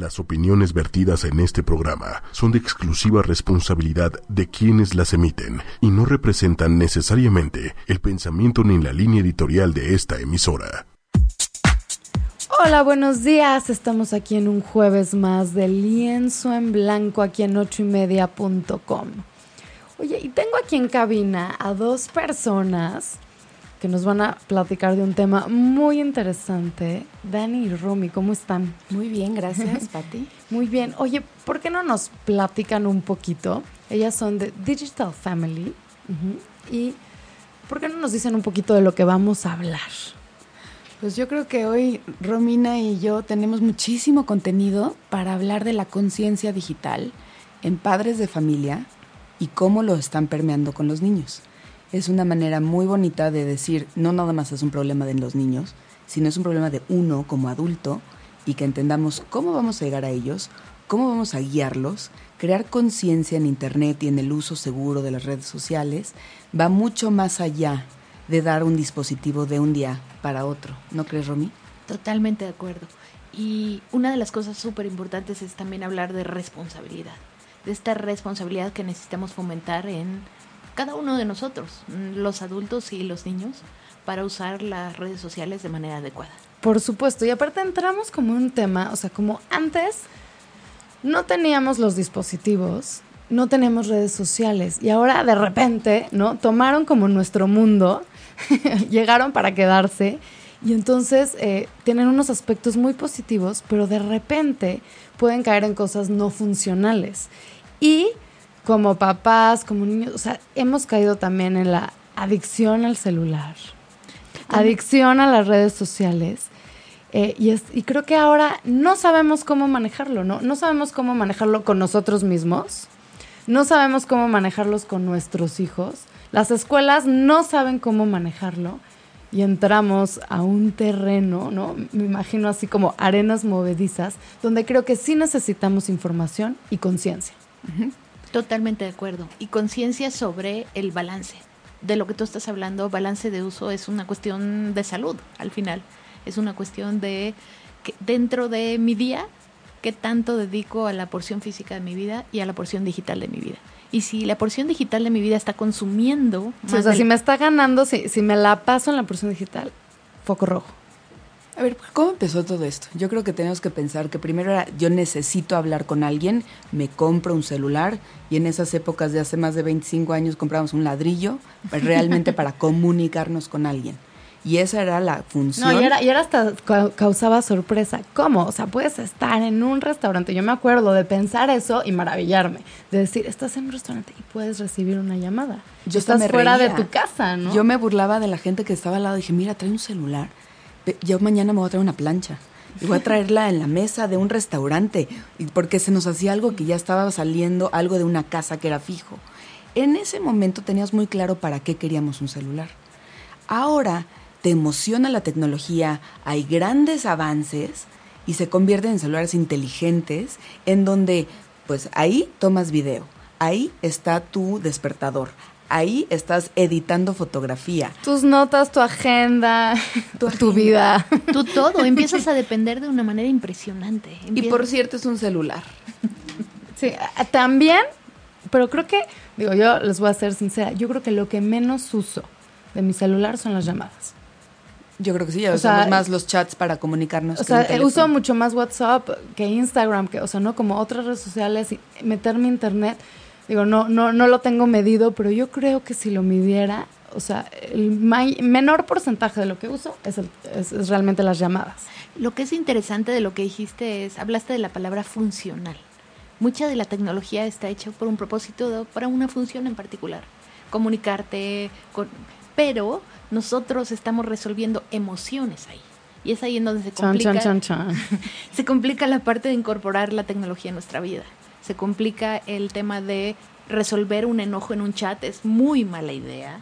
Las opiniones vertidas en este programa son de exclusiva responsabilidad de quienes las emiten y no representan necesariamente el pensamiento ni la línea editorial de esta emisora. Hola, buenos días. Estamos aquí en un jueves más de lienzo en blanco aquí en ochoymedia.com. Oye, y tengo aquí en cabina a dos personas que nos van a platicar de un tema muy interesante. Dani y Romy, ¿cómo están? Muy bien, gracias, Patti. Muy bien. Oye, ¿por qué no nos platican un poquito? Ellas son de Digital Family. ¿Y por qué no nos dicen un poquito de lo que vamos a hablar? Pues yo creo que hoy Romina y yo tenemos muchísimo contenido para hablar de la conciencia digital en padres de familia y cómo lo están permeando con los niños es una manera muy bonita de decir, no nada más es un problema de los niños, sino es un problema de uno como adulto y que entendamos cómo vamos a llegar a ellos, cómo vamos a guiarlos, crear conciencia en Internet y en el uso seguro de las redes sociales, va mucho más allá de dar un dispositivo de un día para otro. ¿No crees, Romy? Totalmente de acuerdo. Y una de las cosas súper importantes es también hablar de responsabilidad, de esta responsabilidad que necesitamos fomentar en cada uno de nosotros, los adultos y los niños, para usar las redes sociales de manera adecuada. Por supuesto, y aparte entramos como un tema, o sea, como antes no teníamos los dispositivos, no teníamos redes sociales y ahora de repente, ¿no? Tomaron como nuestro mundo, llegaron para quedarse y entonces eh, tienen unos aspectos muy positivos, pero de repente pueden caer en cosas no funcionales. Y como papás, como niños, o sea, hemos caído también en la adicción al celular, adicción a las redes sociales. Eh, y, es, y creo que ahora no sabemos cómo manejarlo, ¿no? No sabemos cómo manejarlo con nosotros mismos, no sabemos cómo manejarlos con nuestros hijos, las escuelas no saben cómo manejarlo y entramos a un terreno, ¿no? Me imagino así como arenas movedizas, donde creo que sí necesitamos información y conciencia. Totalmente de acuerdo. Y conciencia sobre el balance. De lo que tú estás hablando, balance de uso es una cuestión de salud al final. Es una cuestión de que dentro de mi día, qué tanto dedico a la porción física de mi vida y a la porción digital de mi vida. Y si la porción digital de mi vida está consumiendo... o sea, si me está ganando, si, si me la paso en la porción digital, foco rojo. A ver, ¿cómo empezó todo esto? Yo creo que tenemos que pensar que primero era yo necesito hablar con alguien, me compro un celular y en esas épocas de hace más de 25 años compramos un ladrillo realmente para comunicarnos con alguien. Y esa era la función. No, y era, y era hasta causaba sorpresa. ¿Cómo? O sea, puedes estar en un restaurante. Yo me acuerdo de pensar eso y maravillarme. De decir, estás en un restaurante y puedes recibir una llamada. Yo estás fuera de tu casa, ¿no? Yo me burlaba de la gente que estaba al lado. Dije, mira, trae un celular yo mañana me voy a traer una plancha y voy a traerla en la mesa de un restaurante, porque se nos hacía algo que ya estaba saliendo, algo de una casa que era fijo. En ese momento tenías muy claro para qué queríamos un celular. Ahora te emociona la tecnología, hay grandes avances y se convierten en celulares inteligentes en donde, pues ahí tomas video, ahí está tu despertador, ahí estás editando fotografía. Tus notas, tu agenda, tu, vida. Tu todo. Empiezas a depender de una manera impresionante. Y por cierto, es un celular. sí, también, pero creo que, digo, yo les voy a ser sincera, yo creo que lo que menos uso de mi celular son las llamadas. Yo creo que sí, ya usamos más los chats para comunicarnos. O sea, uso mucho más WhatsApp que Instagram, que, o sea, no como otras redes sociales y meterme internet Digo, no, no, no lo tengo medido, pero yo creo que si lo midiera, o sea, el menor porcentaje de lo que uso es, es, realmente las llamadas. Lo que es interesante de lo que dijiste es, hablaste de la palabra funcional. Mucha de la tecnología está hecha por un propósito, para una función en particular. Comunicarte, con, pero nosotros estamos resolviendo emociones ahí. Y es ahí en donde se complica, se complica la parte de incorporar la tecnología en nuestra vida se complica el tema de resolver un enojo en un chat, es muy mala idea.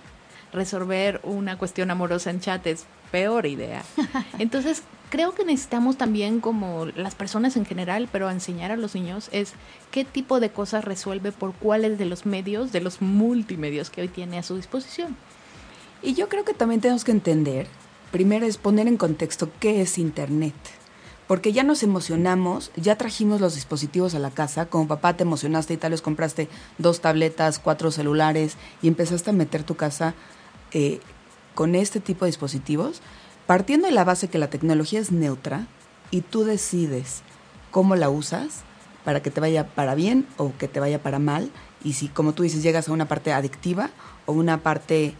Resolver una cuestión amorosa en chat es peor idea. Entonces, creo que necesitamos también, como las personas en general, pero enseñar a los niños, es qué tipo de cosas resuelve por cuáles de los medios, de los multimedios que hoy tiene a su disposición. Y yo creo que también tenemos que entender, primero es poner en contexto qué es Internet porque ya nos emocionamos, ya trajimos los dispositivos a la casa, como papá te emocionaste y tal vez compraste dos tabletas, cuatro celulares y empezaste a meter tu casa eh, con este tipo de dispositivos, partiendo de la base que la tecnología es neutra y tú decides cómo la usas para que te vaya para bien o que te vaya para mal, y si como tú dices llegas a una parte adictiva o una parte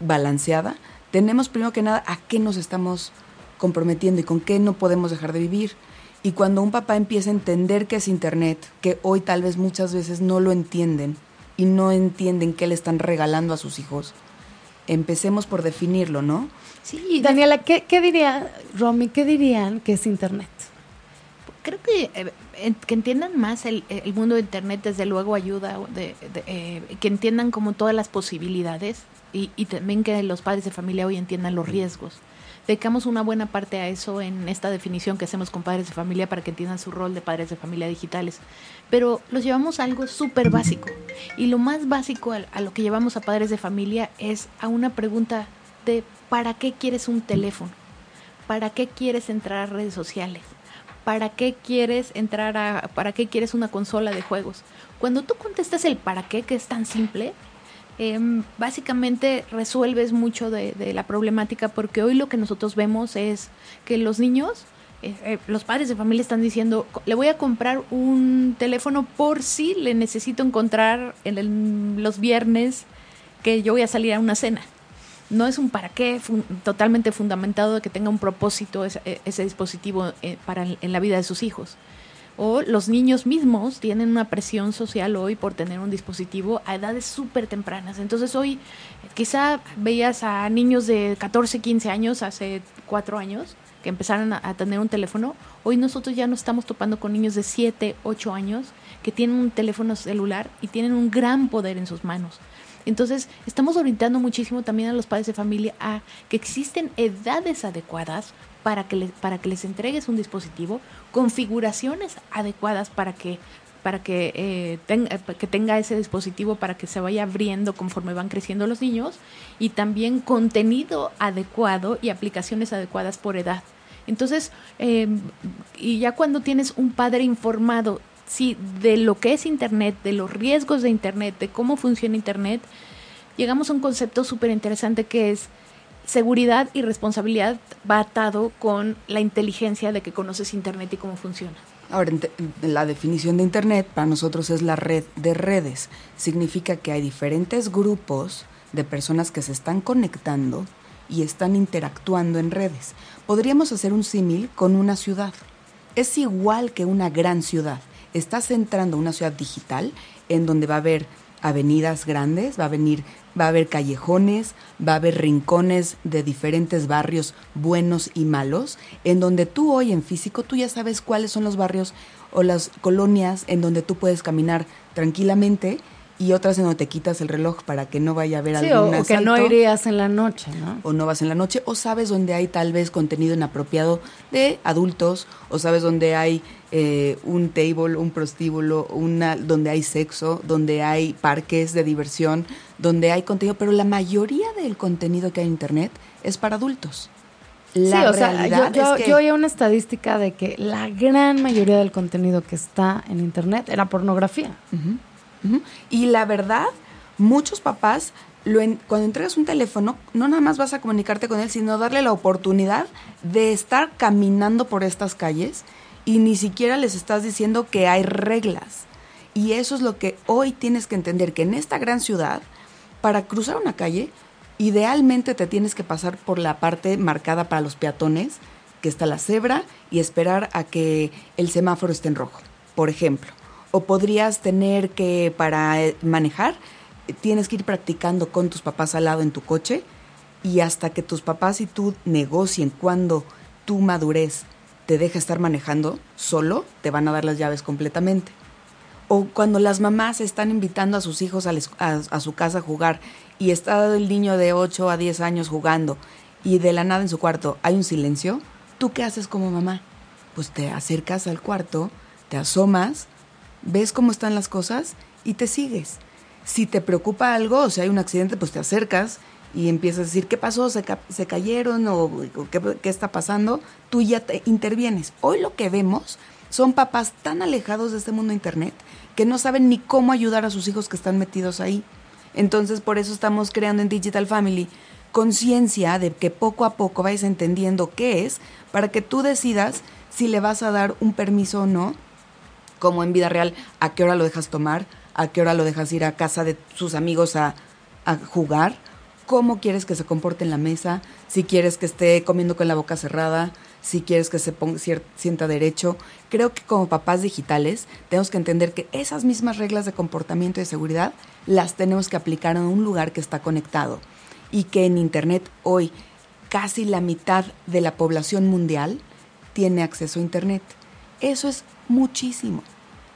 balanceada, tenemos primero que nada a qué nos estamos comprometiendo y con qué no podemos dejar de vivir. Y cuando un papá empieza a entender qué es Internet, que hoy tal vez muchas veces no lo entienden y no entienden qué le están regalando a sus hijos, empecemos por definirlo, ¿no? Sí, Daniela, ¿qué, qué diría, Romy, qué dirían que es Internet? Creo que eh, que entiendan más el, el, mundo de Internet, desde luego ayuda, de, eh, que entiendan como todas las posibilidades y, y, también que los padres de familia hoy entiendan los riesgos dedicamos una buena parte a eso en esta definición que hacemos con padres de familia para que entiendan su rol de padres de familia digitales. Pero los llevamos a algo súper básico. Y lo más básico a, lo que llevamos a padres de familia es a una pregunta de ¿para qué quieres un teléfono? ¿Para qué quieres entrar a redes sociales? ¿Para qué quieres entrar a, para qué quieres una consola de juegos? Cuando tú contestas el para qué, que es tan simple, Em, básicamente resuelves mucho de, la problemática porque hoy lo que nosotros vemos es que los niños, eh, eh, los padres de familia están diciendo, le voy a comprar un teléfono por si le necesito encontrar en los viernes que yo voy a salir a una cena. No es un para qué totalmente fundamentado de que tenga un propósito ese, ese dispositivo eh, para en la vida de sus hijos o los niños mismos tienen una presión social hoy por tener un dispositivo a edades súper tempranas. Entonces hoy quizá veías a niños de 14, 15 años, hace 4 años, que empezaron a, tener un teléfono. Hoy nosotros ya nos estamos topando con niños de 7, 8 años que tienen un teléfono celular y tienen un gran poder en sus manos. Entonces, estamos orientando muchísimo también a los padres de familia a que existen edades adecuadas para que, les, para que les entregues un dispositivo, configuraciones adecuadas para que para que, eh, tenga, que tenga ese dispositivo para que se vaya abriendo conforme van creciendo los niños y también contenido adecuado y aplicaciones adecuadas por edad. Entonces, eh, y ya cuando tienes un padre informado sí, de lo que es Internet, de los riesgos de Internet, de cómo funciona Internet, llegamos a un concepto súper interesante que es seguridad y responsabilidad va atado con la inteligencia de que conoces Internet y cómo funciona. Ahora, la definición de Internet para nosotros es la red de redes. Significa que hay diferentes grupos de personas que se están conectando y están interactuando en redes. Podríamos hacer un símil con una ciudad. Es igual que una gran ciudad. Estás entrando a una ciudad digital en donde va a haber avenidas grandes, va a venir va a haber callejones, va a haber rincones de diferentes barrios buenos y malos, en donde tú hoy en físico tú ya sabes cuáles son los barrios o las colonias en donde tú puedes caminar tranquilamente y otras en donde te quitas el reloj para que no vaya a haber sí, algún o, que no irías en la noche, ¿no? O no vas en la noche, o sabes dónde hay tal vez contenido inapropiado de adultos, o sabes dónde hay eh, un table, un prostíbulo, una, donde hay sexo, donde hay parques de diversión, donde hay contenido, pero la mayoría del contenido que hay en Internet es para adultos. La sí, o sea, yo, yo, oí una estadística de que la gran mayoría del contenido que está en Internet era pornografía. Y la verdad, muchos papás, lo cuando entregas un teléfono, no nada más vas a comunicarte con él, sino darle la oportunidad de estar caminando por estas calles y ni siquiera les estás diciendo que hay reglas. Y eso es lo que hoy tienes que entender, que en esta gran ciudad, para cruzar una calle, idealmente te tienes que pasar por la parte marcada para los peatones, que está la cebra, y esperar a que el semáforo esté en rojo, por ejemplo o podrías tener que, para eh, manejar, tienes que ir practicando con tus papás al lado en tu coche y hasta que tus papás y tú negocien cuando tu madurez te deja estar manejando solo, te van a dar las llaves completamente. O cuando las mamás están invitando a sus hijos a, su casa a jugar y está el niño de 8 a 10 años jugando y de la nada en su cuarto hay un silencio, ¿tú qué haces como mamá? Pues te acercas al cuarto, te asomas ves cómo están las cosas y te sigues. Si te preocupa algo o si hay un accidente, pues te acercas y empiezas a decir, ¿qué pasó? ¿Se, se cayeron? ¿O, qué, qué está pasando? Tú ya te intervienes. Hoy lo que vemos son papás tan alejados de este mundo de Internet que no saben ni cómo ayudar a sus hijos que están metidos ahí. Entonces, por eso estamos creando en Digital Family conciencia de que poco a poco vayas entendiendo qué es para que tú decidas si le vas a dar un permiso o no, como en vida real, a qué hora lo dejas tomar, a qué hora lo dejas ir a casa de sus amigos a, jugar, cómo quieres que se comporte en la mesa, si quieres que esté comiendo con la boca cerrada, si quieres que se ponga, sienta derecho. Creo que como papás digitales tenemos que entender que esas mismas reglas de comportamiento y de seguridad las tenemos que aplicar en un lugar que está conectado y que en Internet hoy casi la mitad de la población mundial tiene acceso a Internet. Eso es muchísimo.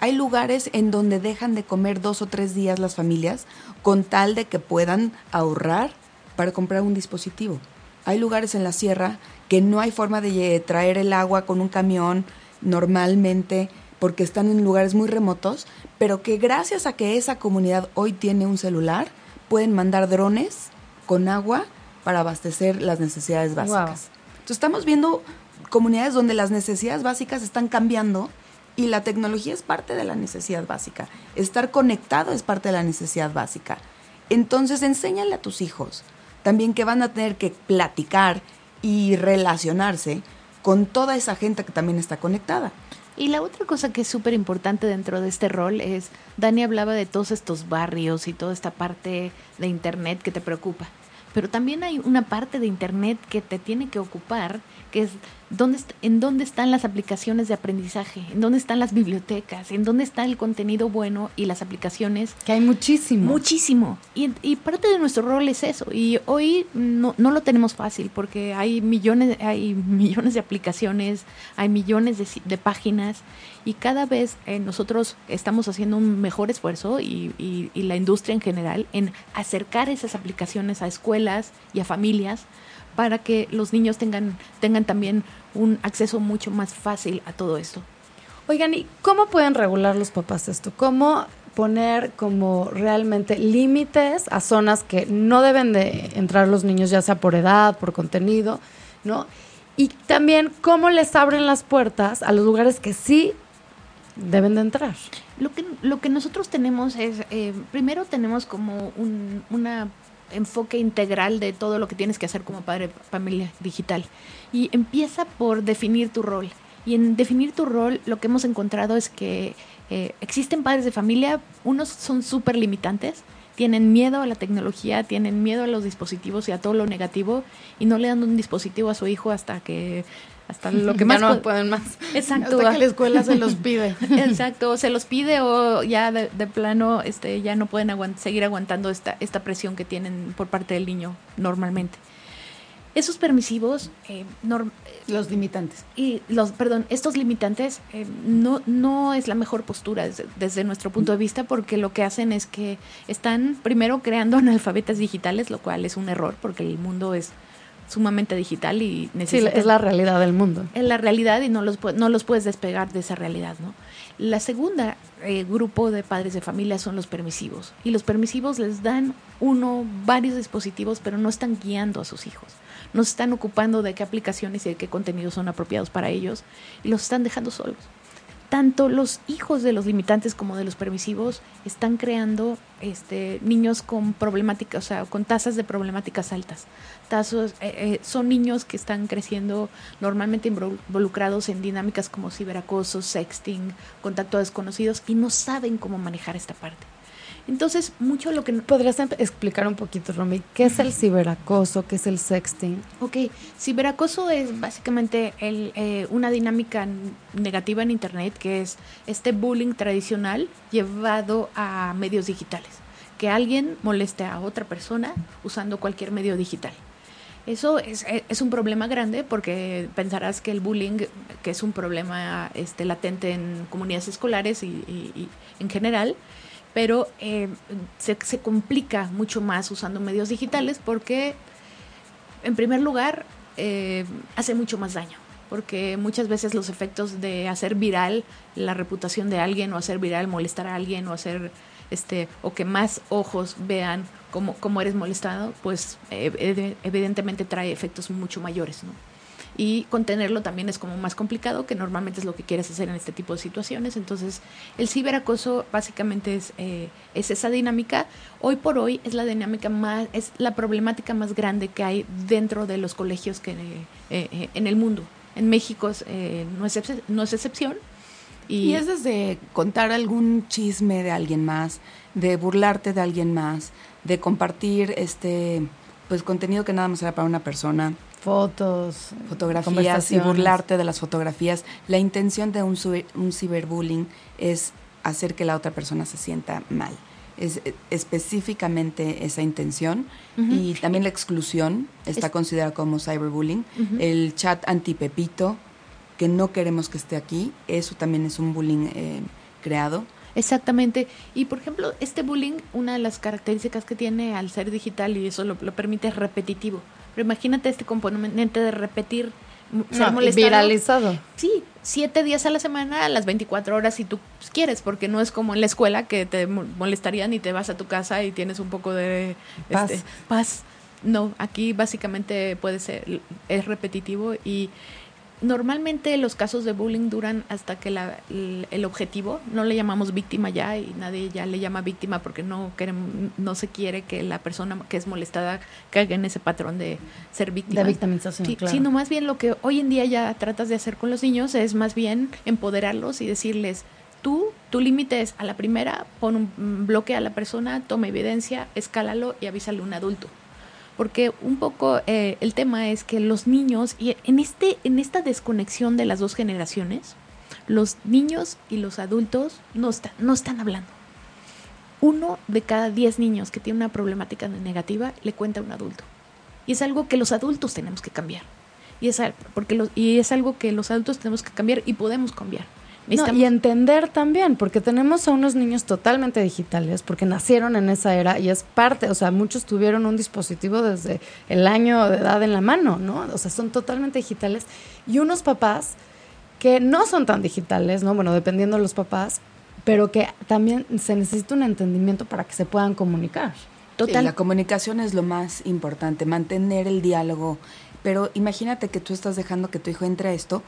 Hay lugares en donde dejan de comer dos o tres días las familias con tal de que puedan ahorrar para comprar un dispositivo. Hay lugares en la sierra que no hay forma de traer el agua con un camión normalmente porque están en lugares muy remotos, pero que gracias a que esa comunidad hoy tiene un celular, pueden mandar drones con agua para abastecer las necesidades básicas. Entonces estamos viendo comunidades donde las necesidades básicas están cambiando y la tecnología es parte de la necesidad básica. Estar conectado es parte de la necesidad básica. Entonces enséñale a tus hijos también que van a tener que platicar y relacionarse con toda esa gente que también está conectada. Y la otra cosa que es súper importante dentro de este rol es, Dani hablaba de todos estos barrios y toda esta parte de Internet que te preocupa. Pero también hay una parte de Internet que te tiene que ocupar, que es ¿Dónde, ¿En dónde están las aplicaciones de aprendizaje? ¿En dónde están las bibliotecas? ¿En dónde está el contenido bueno y las aplicaciones? Que hay muchísimo. Muchísimo. Y, y parte de nuestro rol es eso. Y hoy no, no, lo tenemos fácil porque hay millones, hay millones de aplicaciones, hay millones de, de páginas y cada vez eh, nosotros estamos haciendo un mejor esfuerzo y, y, la industria en general en acercar esas aplicaciones a escuelas y a familias para que los niños tengan, tengan también un acceso mucho más fácil a todo esto. Oigan, ¿y cómo pueden regular los papás esto? ¿Cómo poner como realmente límites a zonas que no deben de entrar los niños, ya sea por edad, por contenido, ¿no? Y también cómo les abren las puertas a los lugares que sí deben de entrar. Lo que, lo que nosotros tenemos es, eh, primero tenemos como un, enfoque integral de todo lo que tienes que hacer como padre familia digital. Y empieza por definir tu rol. Y en definir tu rol lo que hemos encontrado es que eh, existen padres de familia, unos son súper limitantes, tienen miedo a la tecnología, tienen miedo a los dispositivos y a todo lo negativo y no le dan un dispositivo a su hijo hasta que hasta lo que más no pueden más. Exacto. Hasta que la escuela se los pide. Exacto, se los pide o ya de, de plano este ya no pueden aguant seguir aguantando esta esta presión que tienen por parte del niño normalmente. Esos permisivos, eh, los limitantes. Y los, perdón, estos limitantes eh, no, no es la mejor postura desde, desde, nuestro punto de vista porque lo que hacen es que están primero creando analfabetas digitales, lo cual es un error porque el mundo es sumamente digital y necesitas... Sí, es la realidad del mundo. Es la realidad y no los, no los puedes despegar de esa realidad, ¿no? La segunda eh, grupo de padres de familia son los permisivos. Y los permisivos les dan uno, varios dispositivos, pero no están guiando a sus hijos. No se están ocupando de qué aplicaciones y de qué contenidos son apropiados para ellos y los están dejando solos tanto los hijos de los limitantes como de los permisivos están creando este, niños con problemáticas, o sea, con tasas de problemáticas altas. Tazos, eh, eh, son niños que están creciendo normalmente involucrados en dinámicas como ciberacoso, sexting, contacto a desconocidos y no saben cómo manejar esta parte. Entonces, mucho lo que... ¿Podrías em-, explicar un poquito, Romy, qué es el ciberacoso, qué es el sexting? Ok, ciberacoso es básicamente el, eh, una dinámica negativa en Internet, que es este bullying tradicional llevado a medios digitales. Que alguien moleste a otra persona usando cualquier medio digital. Eso es, e, es, un problema grande porque pensarás que el bullying, que es un problema este, latente en comunidades escolares y, en general, pero eh, se, se, complica mucho más usando medios digitales porque, en primer lugar, eh, hace mucho más daño. Porque muchas veces los efectos de hacer viral la reputación de alguien o hacer viral molestar a alguien o hacer este, o que más ojos vean cómo, cómo eres molestado, pues eh, evidentemente trae efectos mucho mayores, ¿no? y contenerlo también es como más complicado, que normalmente es lo que quieres hacer en este tipo de situaciones. Entonces, el ciberacoso básicamente es, eh, es esa dinámica. Hoy por hoy es la dinámica más, es la problemática más grande que hay dentro de los colegios que, eh, eh, en el mundo. En México no, es no es excepción. Y, y es desde contar algún chisme de alguien más, de burlarte de alguien más, de compartir este pues contenido que nada más era para una persona fotos, fotografías y burlarte de las fotografías. La intención de un, un ciberbullying es hacer que la otra persona se sienta mal. Es eh, específicamente esa intención y también la exclusión está considerada como cyberbullying. El chat antipepito, que no queremos que esté aquí, eso también es un bullying eh, creado. Exactamente. Y por ejemplo, este bullying, una de las características que tiene al ser digital y eso lo, lo permite es repetitivo. Pero imagínate este componente de repetir ser Viralizado. Sí, siete días a la semana, a las 24 horas si tú quieres, porque no es como en la escuela que te molestarían y te vas a tu casa y tienes un poco de paz. Este, paz. No, aquí básicamente puede ser, es repetitivo y Normalmente los casos de bullying duran hasta que la, el, objetivo, no le llamamos víctima ya y nadie ya le llama víctima porque no, queremos, no se quiere que la persona que es molestada caiga en ese patrón de ser víctima. De victimización, sí, Sino más bien lo que hoy en día ya tratas de hacer con los niños es más bien empoderarlos y decirles, tú, tu límite es a la primera, pon un bloque a la persona, toma evidencia, escálalo y avísale a un adulto porque un poco eh, el tema es que los niños, y en, este, en esta desconexión de las dos generaciones, los niños y los adultos no, no están hablando. Uno de cada diez niños que tiene una problemática negativa le cuenta a un adulto. Y es algo que los adultos tenemos que cambiar. Y es, porque y es algo que los adultos tenemos que cambiar y podemos cambiar y entender también, porque tenemos a unos niños totalmente digitales, porque nacieron en esa era y es parte, o sea, muchos tuvieron un dispositivo desde el año de edad en la mano, ¿no? O sea, son totalmente digitales. Y unos papás que no son tan digitales, ¿no? Bueno, dependiendo de los papás, pero que también se necesita un entendimiento para que se puedan comunicar. Total. la comunicación es lo más importante, mantener el diálogo. Pero imagínate que tú estás dejando que tu hijo entre a esto,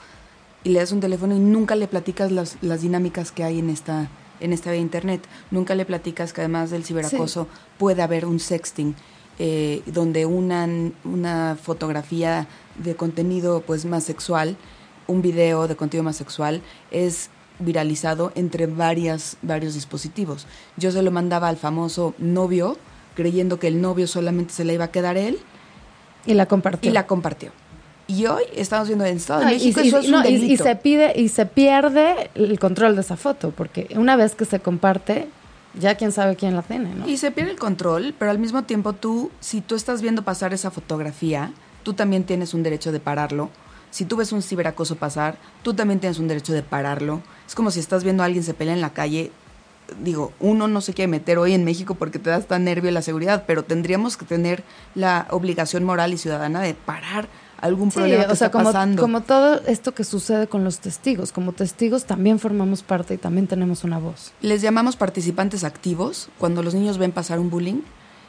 y le das un teléfono y nunca le platicas las, las dinámicas que hay en esta en esta de internet. Nunca le platicas que además del ciberacoso puede haber un sexting eh, donde una, una fotografía de contenido pues más sexual, un video de contenido más sexual es viralizado entre varias, varios dispositivos. Yo se lo mandaba al famoso novio, creyendo que el novio solamente se le iba a quedar él. Y la compartió. Y la compartió. Y hoy estamos viendo en Estado de México y, y, se pide y se pierde el control de esa foto, porque una vez que se comparte, ya quién sabe quién la tiene, ¿no? Y se pierde el control, pero al mismo tiempo tú, si tú estás viendo pasar esa fotografía, tú también tienes un derecho de pararlo. Si tú ves un ciberacoso pasar, tú también tienes un derecho de pararlo. Es como si estás viendo a alguien se pelea en la calle. Digo, uno no se quiere meter hoy en México porque te da hasta nervio la seguridad, pero tendríamos que tener la obligación moral y ciudadana de parar algún problema que o sea, como, pasando. Como todo esto que sucede con los testigos. Como testigos también formamos parte y también tenemos una voz. Les llamamos participantes activos cuando los niños ven pasar un bullying.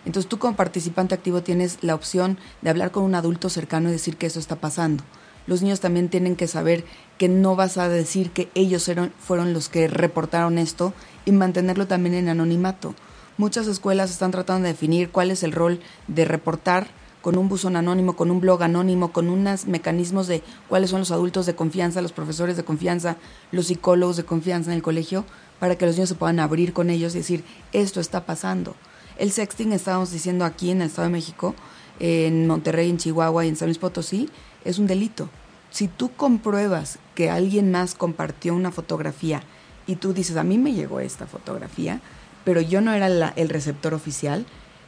Entonces tú como participante activo tienes la opción de hablar con un adulto cercano y decir que eso está pasando. Los niños también tienen que saber que no vas a decir que ellos fueron los que reportaron esto y mantenerlo también en anonimato. Muchas escuelas están tratando de definir cuál es el rol de reportar con un buzón anónimo, con un blog anónimo, con unos mecanismos de cuáles son los adultos de confianza, los profesores de confianza, los psicólogos de confianza en el colegio, para que los niños se puedan abrir con ellos y decir, esto está pasando. El sexting, estábamos diciendo aquí en el Estado de México, en Monterrey, en Chihuahua y en San Luis Potosí, es un delito. Si tú compruebas que alguien más compartió una fotografía y tú dices, a mí me llegó esta fotografía, pero yo no era el receptor oficial,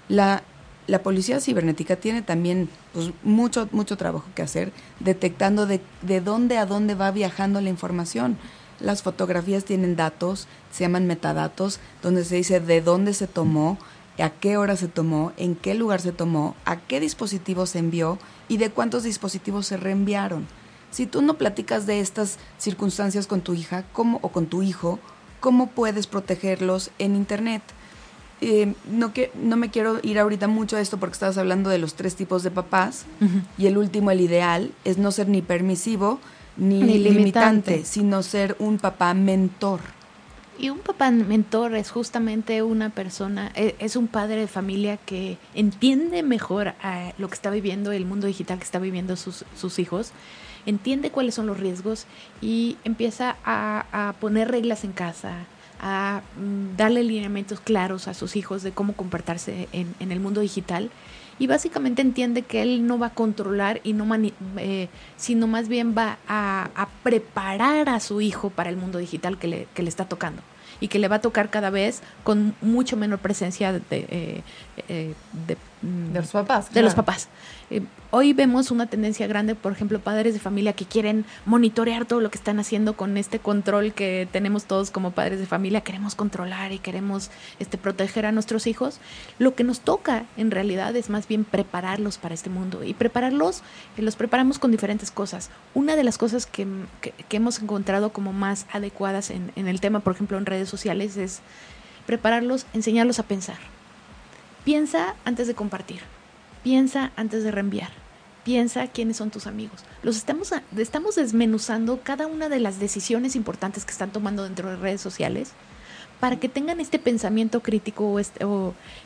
la la policía cibernética tiene también pues, mucho, mucho trabajo que hacer detectando de, de dónde a dónde va viajando la información. Las fotografías tienen datos, se llaman metadatos, donde se dice de dónde se tomó, a qué hora se tomó, en qué lugar se tomó, a qué dispositivo se envió y de cuántos dispositivos se reenviaron. Si tú no platicas de estas circunstancias con tu hija ¿cómo, o con tu hijo, ¿cómo puedes protegerlos en Internet? Eh, no, que, no me quiero ir ahorita mucho a esto porque estabas hablando de los tres tipos de papás y el último, el ideal, es no ser ni permisivo ni, Ni limitante. limitante, sino ser un papá mentor. Y un papá mentor es justamente una persona, e- es un padre de familia que entiende mejor a lo que está viviendo el mundo digital que está viviendo sus, sus hijos, entiende cuáles son los riesgos y empieza a, a poner reglas en casa, a mm, darle lineamientos claros a sus hijos de cómo comportarse en, el mundo digital. Y básicamente entiende que él no va a controlar y no mani- eh, sino más bien va a, preparar a su hijo para el mundo digital que le, que le está tocando y que le va a tocar cada vez con mucho menor presencia de, eh, eh, De los papás. de los papás. Eh, hoy vemos una tendencia grande, por ejemplo, padres de familia que quieren monitorear todo lo que están haciendo con este control que tenemos todos como padres de familia. Queremos controlar y queremos este, proteger a nuestros hijos. Lo que nos toca en realidad es más bien prepararlos para este mundo. Y prepararlos, eh, los preparamos con diferentes cosas. Una de las cosas que, que- que hemos encontrado como más adecuadas en, en el tema, por ejemplo, en redes sociales, es prepararlos, enseñarlos a pensar. Piensa antes de compartir. Piensa antes de reenviar. Piensa quiénes son tus amigos. Los estamos, estamos desmenuzando cada una de las decisiones importantes que están tomando dentro de redes sociales para que tengan este pensamiento crítico este-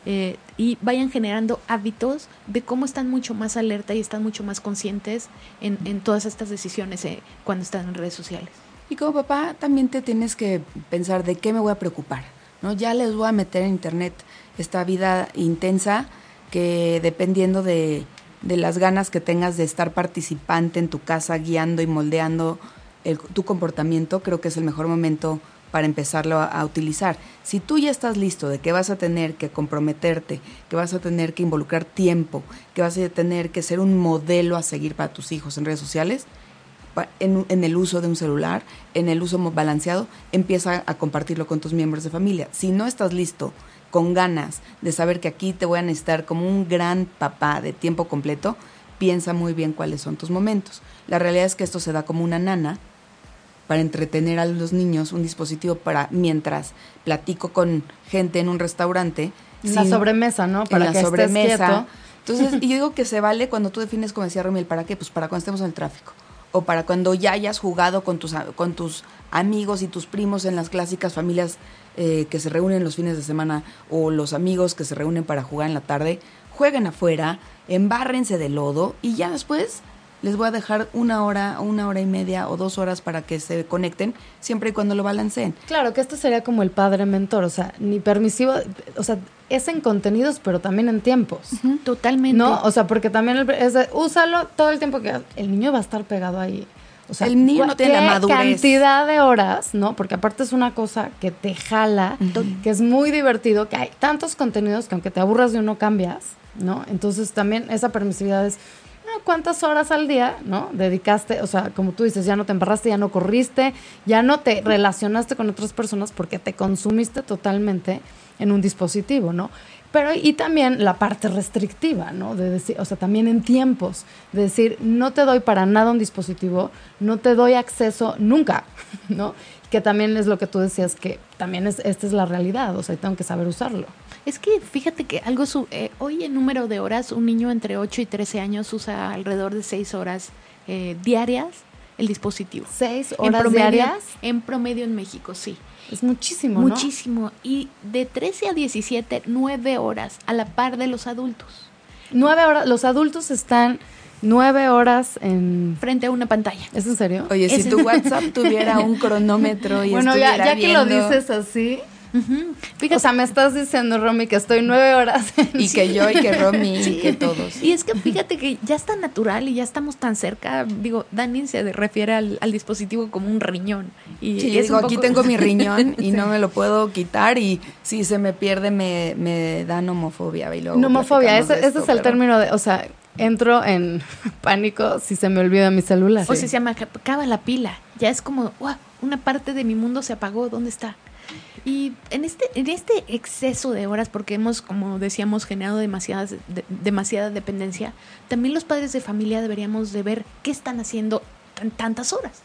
eh, y vayan generando hábitos de cómo están mucho más alerta y están mucho más conscientes en, en todas estas decisiones eh, cuando están en redes sociales. Y como papá también te tienes que pensar de qué me voy a preocupar. ¿no? Ya les voy a meter en internet esta vida intensa que dependiendo de, de las ganas que tengas de estar participante en tu casa, guiando y moldeando tu comportamiento, creo que es el mejor momento para empezarlo a, utilizar. Si tú ya estás listo de que vas a tener que comprometerte, que vas a tener que involucrar tiempo, que vas a tener que ser un modelo a seguir para tus hijos en redes sociales, en, en el uso de un celular, en el uso balanceado, empieza a compartirlo con tus miembros de familia. Si no estás listo, con ganas de saber que aquí te voy a necesitar como un gran papá de tiempo completo, piensa muy bien cuáles son tus momentos. La realidad es que esto se da como una nana para entretener a los niños, un dispositivo para mientras platico con gente en un restaurante. En la sobremesa, ¿no? Para en que la sobremesa. quieto. Entonces, y yo digo que se vale cuando tú defines, como decía Romiel, ¿para qué? Pues para cuando estemos en el tráfico. O para cuando ya hayas jugado con tus, con tus amigos y tus primos en las clásicas familias eh, que se reúnen los fines de semana o los amigos que se reúnen para jugar en la tarde. Jueguen afuera, embárrense de lodo y ya después les voy a dejar una hora, una hora y media o dos horas para que se conecten, siempre y cuando lo balanceen. Claro, que esto sería como el padre mentor, o sea, ni permisivo, o sea, es en contenidos, pero también en tiempos. Totalmente. ¿No? O sea, porque también el- es de, úsalo todo el tiempo que el niño va a estar pegado ahí. O sea, El niño no tiene la ¿qué madurez. cantidad de horas, ¿no? Porque aparte es una cosa que te jala, que es muy divertido, que hay tantos contenidos que aunque te aburras de uno cambias, ¿no? Entonces también esa permisividad es ah, cuántas horas al día, ¿no? Dedicaste, o sea, como tú dices, ya no te embarraste, ya no corriste, ya no te relacionaste con otras personas porque te consumiste totalmente en un dispositivo, ¿no? Pero y también la parte restrictiva, ¿no? De decir, o sea, también en tiempos, de decir, no te doy para nada un dispositivo, no te doy acceso nunca, ¿no? Que también es lo que tú decías, que también es, esta es la realidad, o sea, tengo que saber usarlo. Es que fíjate que algo, su- eh, hoy en número de horas, un niño entre 8 y 13 años usa alrededor de 6 horas eh, diarias el dispositivo. Seis En horas promedio- diarias En promedio en México, sí. Es muchísimo, ¿no? Muchísimo. Y de 13 a 17, 9 horas a la par de los adultos. Nueve horas, los adultos están nueve horas en... Frente a una pantalla. ¿Es en serio? Oye, si tu WhatsApp tuviera un cronómetro y bueno, ya, estuviera ya que lo dices así, Fíjate, o sea, me estás diciendo, Romy, que estoy nueve horas en... y que yo y que Romy Sí. y que todos. Y es que fíjate que ya está natural y ya estamos tan cerca. Digo, Dani se refiere al, al dispositivo como un riñón. Y Sí, es digo, aquí tengo mi riñón y Sí. no me lo puedo quitar y si se me pierde me, me da nomofobia. Y luego Nomofobia, platicamos ese, ese es el pero- término de, o sea, entro en pánico si se me olvida mi celular. O si se me acaba la pila. Ya es como, "Guau, una parte de mi mundo se apagó, ¿dónde está? Y en este, en este exceso de horas, porque hemos, como decíamos, generado demasiadas, de- demasiada dependencia, también los padres de familia deberíamos de ver qué están haciendo en tantas horas.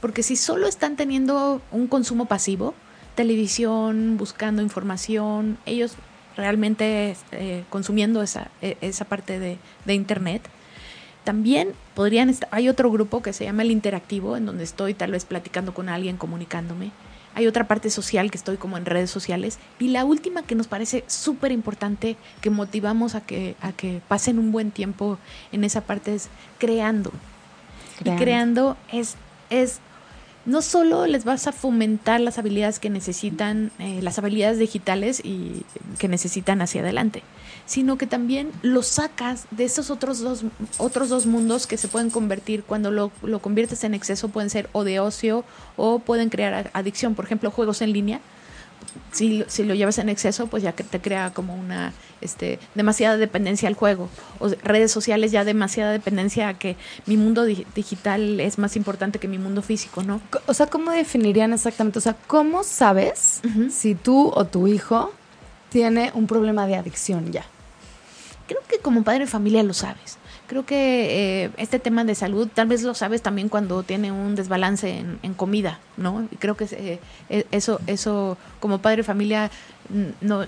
Porque si solo están teniendo un consumo pasivo, televisión, buscando información, ellos realmente eh, consumiendo esa, e, esa parte de, de Internet. También podrían estar, hay otro grupo que se llama el interactivo, en donde estoy tal vez platicando con alguien, comunicándome. Hay otra parte social que estoy como en redes sociales. Y la última que nos parece súper importante, que motivamos a que, a que pasen un buen tiempo en esa parte, es creando. Y creando es, es no solo les vas a fomentar las habilidades que necesitan, eh, las habilidades digitales y que necesitan hacia adelante, sino que también los sacas de esos otros dos, otros dos mundos que se pueden convertir cuando lo, lo conviertes en exceso, pueden ser o de ocio o pueden crear adicción. Por ejemplo, juegos en línea si, si, lo llevas en exceso, pues ya que te crea como una este, demasiada dependencia al juego. O redes sociales ya demasiada dependencia a que mi mundo digital es más importante que mi mundo físico, ¿no? O sea, ¿cómo definirían exactamente? O sea, ¿cómo sabes uh -huh. si tú o tu hijo tiene un problema de adicción ya? Creo que como padre de familia lo sabes creo que eh, este tema de salud tal vez lo sabes también cuando tiene un desbalance en, comida, ¿no? Y creo que eh, eso, eso como padre de familia, no,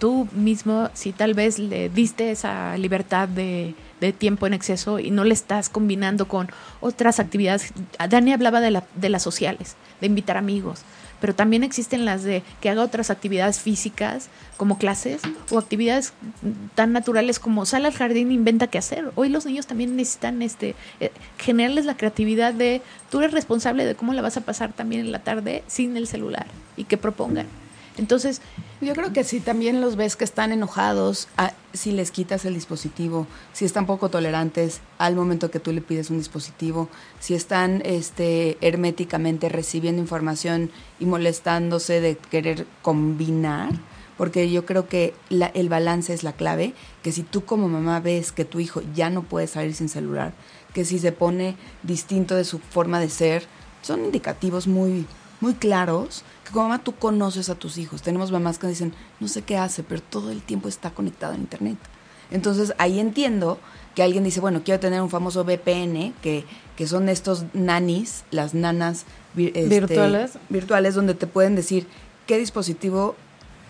tú mismo, si tal vez le diste esa libertad de, de, tiempo en exceso y no le estás combinando con otras actividades. Dani hablaba de, la, de las sociales, de invitar amigos, pero también existen las de que haga otras actividades físicas como clases o actividades tan naturales como sal al jardín e inventa qué hacer. Hoy los niños también necesitan este eh, generarles la creatividad de tú eres responsable de cómo la vas a pasar también en la tarde sin el celular y que propongan. Entonces, yo creo que si también los ves que están enojados, a, si les quitas el dispositivo, si están poco tolerantes al momento que tú le pides un dispositivo, si están este, herméticamente recibiendo información y molestándose de querer combinar, porque yo creo que la, el balance es la clave, que si tú como mamá ves que tu hijo ya no puede salir sin celular, que si se pone distinto de su forma de ser, son indicativos muy, muy claros que como mamá tú conoces a tus hijos. Tenemos mamás que dicen, no sé qué hace, pero todo el tiempo está conectado a internet. Entonces ahí entiendo que alguien dice, bueno, quiero tener un famoso VPN, que, que son estos nanis, las nanas este, virtuales. virtuales, donde te pueden decir qué dispositivo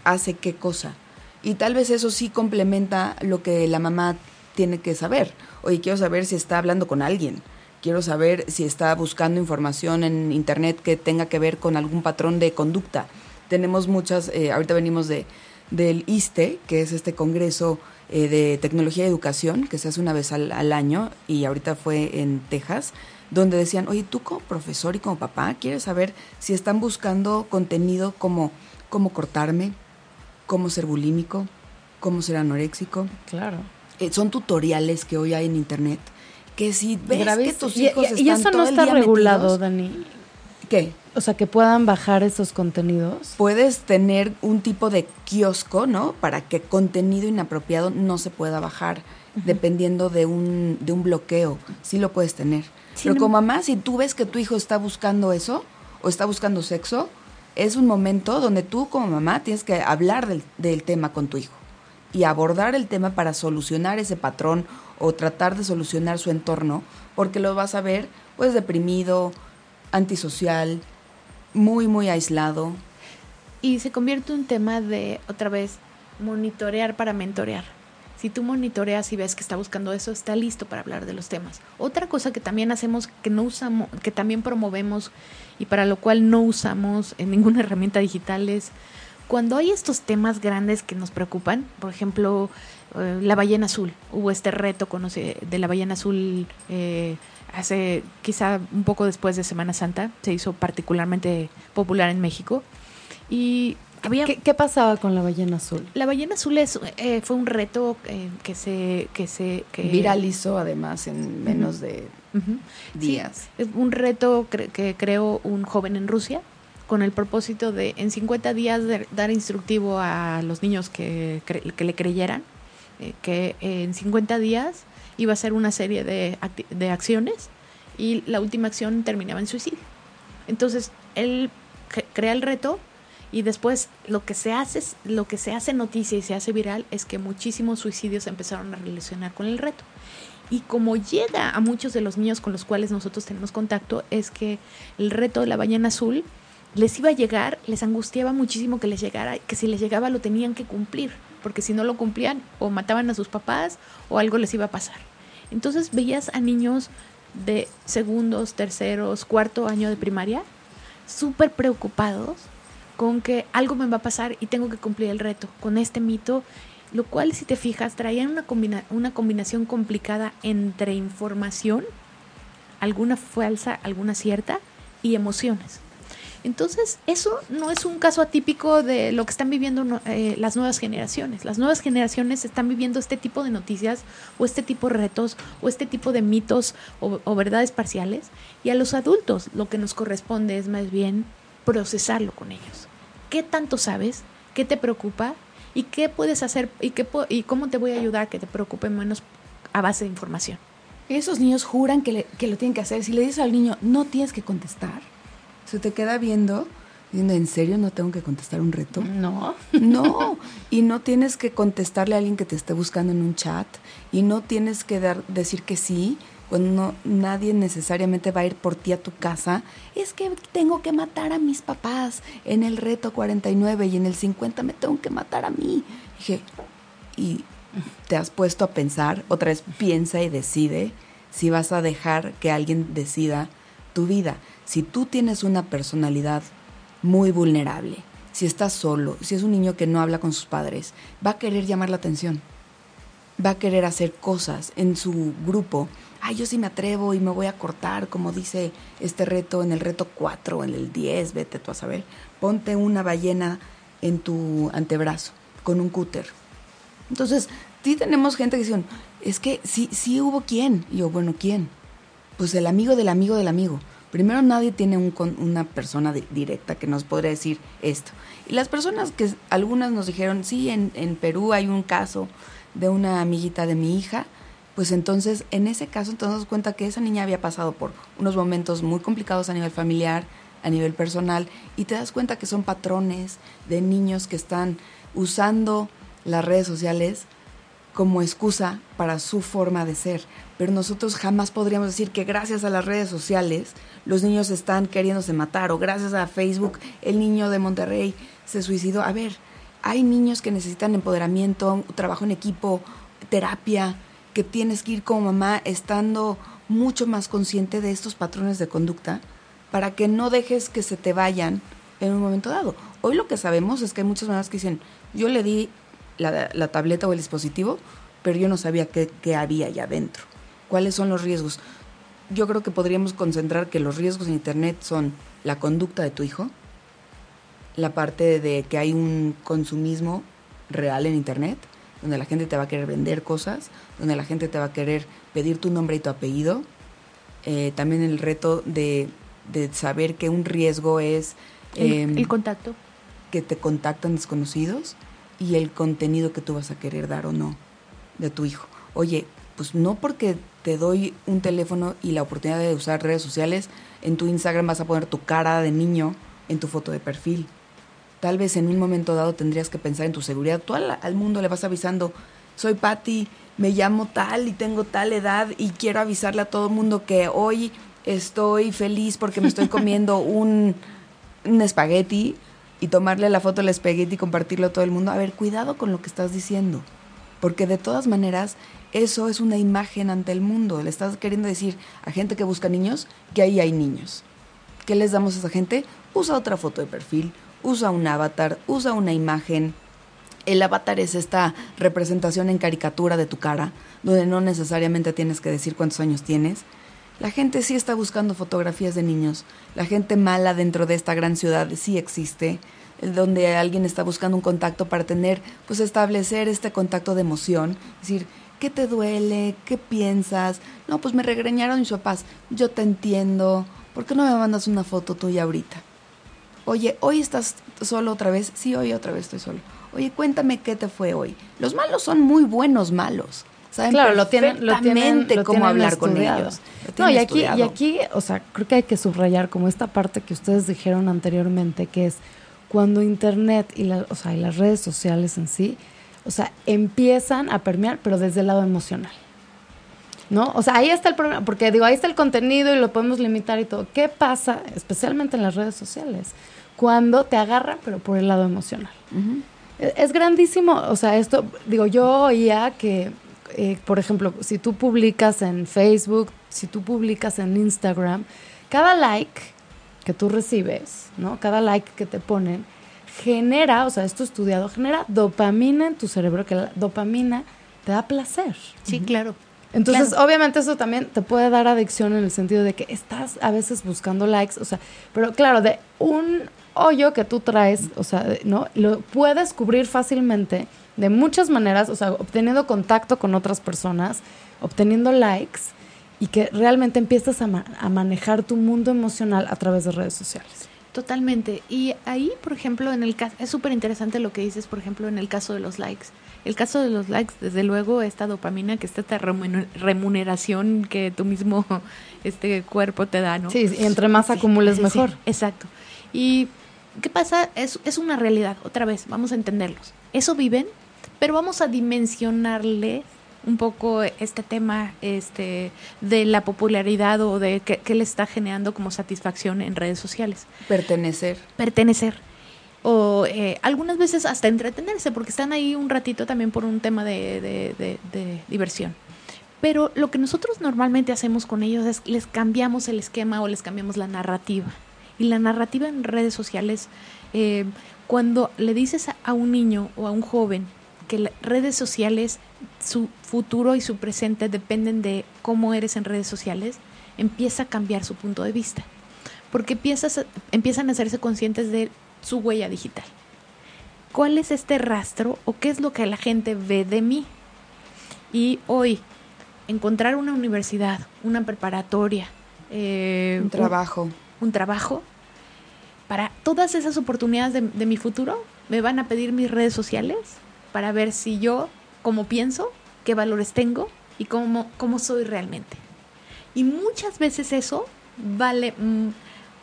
hace qué cosa. Y tal vez eso sí complementa lo que la mamá tiene que saber. Oye, quiero saber si está hablando con alguien quiero saber si está buscando información en internet que tenga que ver con algún patrón de conducta. Tenemos muchas, eh, ahorita venimos de, del ISTE, que es este Congreso eh, de Tecnología y Educación, que se hace una vez al, al, año, y ahorita fue en Texas, donde decían, oye, tú como profesor y como papá, ¿quieres saber si están buscando contenido como cómo cortarme, cómo ser bulímico, cómo ser anoréxico? Claro. Eh, son tutoriales que hoy hay en internet que si ves que tus hijos y, están y eso todo no el está día regulado, metidos, Dani. ¿Qué? O sea, que puedan bajar esos contenidos. Puedes tener un tipo de kiosco, ¿no? Para que contenido inapropiado no se pueda bajar, uh -huh. dependiendo de un, de un bloqueo. Sí lo puedes tener. Sí, Pero no- como mamá, si tú ves que tu hijo está buscando eso o está buscando sexo, es un momento donde tú como mamá tienes que hablar del, del tema con tu hijo y abordar el tema para solucionar ese patrón o tratar de solucionar su entorno, porque lo vas a ver pues deprimido, antisocial, muy, muy aislado. Y se convierte un tema de, otra vez, monitorear para mentorear. Si tú monitoreas y ves que está buscando eso, está listo para hablar de los temas. Otra cosa que también hacemos, que no usamos, que también promovemos y para lo cual no usamos en ninguna herramienta digital es cuando hay estos temas grandes que nos preocupan, por ejemplo, eh, la ballena azul. Hubo este reto conoce, de la ballena azul eh, hace quizá un poco después de Semana Santa, se hizo particularmente popular en México. Y había ¿Qué, ¿Qué, pasaba con la ballena azul? La ballena azul es, eh, fue un reto eh, que se... Que se que Viralizó además en menos uh -huh. de uh -huh. días. Sí, un reto cre que creó un joven en Rusia con el propósito de en 50 días de dar instructivo a los niños que, que le creyeran, eh, que en 50 días iba a ser una serie de, de acciones y la última acción terminaba en suicidio. Entonces, él crea el reto y después lo que se hace lo que se hace noticia y se hace viral es que muchísimos suicidios empezaron a relacionar con el reto y como llega a muchos de los niños con los cuales nosotros tenemos contacto es que el reto de la ballena azul les iba a llegar les angustiaba muchísimo que les llegara que si les llegaba lo tenían que cumplir porque si no lo cumplían o mataban a sus papás o algo les iba a pasar. Entonces veías a niños de segundos, terceros, cuarto año de primaria súper preocupados con que algo me va a pasar y tengo que cumplir el reto con este mito, lo cual si te fijas traían una, una combinación complicada entre información, alguna falsa, alguna cierta, y emociones. Entonces, eso no es un caso atípico de lo que están viviendo eh, las nuevas generaciones. Las nuevas generaciones están viviendo este tipo de noticias o este tipo de retos o este tipo de mitos o, verdades parciales. Y a los adultos lo que nos corresponde es más bien procesarlo con ellos. ¿Qué tanto sabes? ¿Qué te preocupa? ¿Y qué puedes hacer? ¿Y, qué y cómo te voy a ayudar a que te preocupe menos a base de información? Esos niños juran que, que lo tienen que hacer. Si le dices al niño, no tienes que contestar, se te queda viendo diciendo, ¿en serio no tengo que contestar un reto? No. No. Y no tienes que contestarle a alguien que te esté buscando en un chat. Y no tienes que dar, decir que sí cuando nadie necesariamente va a ir por ti a tu casa, es que tengo que matar a mis papás en el reto 49 y en el 50 me tengo que matar a mí. Dije, y te has puesto a pensar, otra vez piensa y decide si vas a dejar que alguien decida tu vida. Si tú tienes una personalidad muy vulnerable, si estás solo, si es un niño que no habla con sus padres, va a querer llamar la atención, va a querer hacer cosas en su grupo ay, yo sí me atrevo y me voy a cortar, como dice este reto en el reto 4, en el 10, vete tú a saber. Ponte una ballena en tu antebrazo con un cúter. Entonces, sí tenemos gente que dice, es que sí, sí hubo quién. Y yo, bueno, ¿quién? Pues el amigo del amigo del amigo. Primero nadie tiene un, una persona directa que nos podría decir esto. Y las personas que algunas nos dijeron, sí, en, Perú hay un caso de una amiguita de mi hija pues entonces en ese caso te das cuenta que esa niña había pasado por unos momentos muy complicados a nivel familiar, a nivel personal, y te das cuenta que son patrones de niños que están usando las redes sociales como excusa para su forma de ser. Pero nosotros jamás podríamos decir que gracias a las redes sociales los niños están queriéndose matar o gracias a Facebook el niño de Monterrey se suicidó. A ver, hay niños que necesitan empoderamiento, trabajo en equipo, terapia, que tienes que ir como mamá estando mucho más consciente de estos patrones de conducta para que no dejes que se te vayan en un momento dado. Hoy lo que sabemos es que hay muchas mamás que dicen, yo le di la, tableta o el dispositivo, pero yo no sabía qué, qué había allá adentro. ¿Cuáles son los riesgos? Yo creo que podríamos concentrar que los riesgos en Internet son la conducta de tu hijo, la parte de que hay un consumismo real en Internet, donde la gente te va a querer vender cosas, donde la gente te va a querer pedir tu nombre y tu apellido. Eh, también el reto de, saber que un riesgo es... el, em, contacto. Que te contactan desconocidos y el contenido que tú vas a querer dar o no de tu hijo. Oye, pues no porque te doy un teléfono y la oportunidad de usar redes sociales, en tu Instagram vas a poner tu cara de niño en tu foto de perfil. Tal vez en un momento dado tendrías que pensar en tu seguridad. Tú al, al mundo le vas avisando, soy Patty, me llamo tal y tengo tal edad y quiero avisarle a todo el mundo que hoy estoy feliz porque me estoy comiendo un, un espagueti y tomarle la foto del espagueti y compartirlo a todo el mundo. A ver, cuidado con lo que estás diciendo, porque de todas maneras eso es una imagen ante el mundo. Le estás queriendo decir a gente que busca niños que ahí hay niños. ¿Qué les damos a esa gente? Usa otra foto de perfil, usa un avatar, usa una imagen el avatar es esta representación en caricatura de tu cara, donde no necesariamente tienes que decir cuántos años tienes. La gente sí está buscando fotografías de niños. La gente mala dentro de esta gran ciudad sí existe, donde alguien está buscando un contacto para tener, pues establecer este contacto de emoción. Decir, ¿qué te duele? ¿Qué piensas? No, pues me regreñaron mis papás. Yo te entiendo. ¿Por qué no me mandas una foto tuya ahorita? Oye, ¿hoy estás solo otra vez? Sí, hoy otra vez estoy solo oye, cuéntame qué te fue hoy. Los malos son muy buenos malos. Saben claro, lo tienen, lo tienen, cómo hablar con ellos. No, y aquí, y aquí, o sea, creo que hay que subrayar como esta parte que ustedes dijeron anteriormente, que es cuando Internet y, la, o sea, y las redes sociales en sí, o sea, empiezan a permear, pero desde el lado emocional. ¿No? O sea, ahí está el problema, porque digo, ahí está el contenido y lo podemos limitar y todo. ¿Qué pasa, especialmente en las redes sociales, cuando te agarran, pero por el lado emocional? E- Es grandísimo, o sea, esto, digo, yo oía que, eh, por ejemplo, si tú publicas en Facebook, si tú publicas en Instagram, cada like que tú recibes, ¿no? Cada like que te ponen, genera, o sea, esto estudiado, genera dopamina en tu cerebro, que la dopamina te da placer. Sí, claro. Entonces, Claro. obviamente eso también te puede dar adicción en el sentido de que estás a veces buscando likes, o sea, pero claro, de un hoyo que tú traes, o sea, ¿no? Lo puedes cubrir fácilmente de muchas maneras, o sea, obteniendo contacto con otras personas, obteniendo likes y que realmente empiezas a, ma- a manejar tu mundo emocional a través de redes sociales. Totalmente. Y ahí, por ejemplo, en el caso, es súper interesante lo que dices, por ejemplo, en el caso de los likes. El caso de los likes, desde luego, esta dopamina, que está esta remun- remuneración que tu mismo este cuerpo te da, ¿no? Sí, y entre más Sí, acumules sí, mejor. sí, exacto. ¿Y qué pasa? Es, es una realidad, otra vez, vamos a entenderlos. Eso viven, pero vamos a dimensionarle un poco este tema este, de la popularidad o de qué, qué le está generando como satisfacción en redes sociales. Pertenecer. Pertenecer. O eh, algunas veces hasta entretenerse, porque están ahí un ratito también por un tema de, de- de- de diversión. Pero lo que nosotros normalmente hacemos con ellos es les cambiamos el esquema o les cambiamos la narrativa. Y la narrativa en redes sociales, eh, cuando le dices a, a un niño o a un joven que las redes sociales, su futuro y su presente dependen de cómo eres en redes sociales, empieza a cambiar su punto de vista. Porque a- empiezan a hacerse conscientes de su huella digital. ¿Cuál es este rastro o qué es lo que la gente ve de mí? Y hoy, encontrar una universidad, una preparatoria, eh, Un trabajo. un trabajo, para todas esas oportunidades de, de mi futuro, me van a pedir mis redes sociales para ver si yo, cómo pienso, qué valores tengo y cómo, cómo soy realmente. Y muchas veces eso vale mm,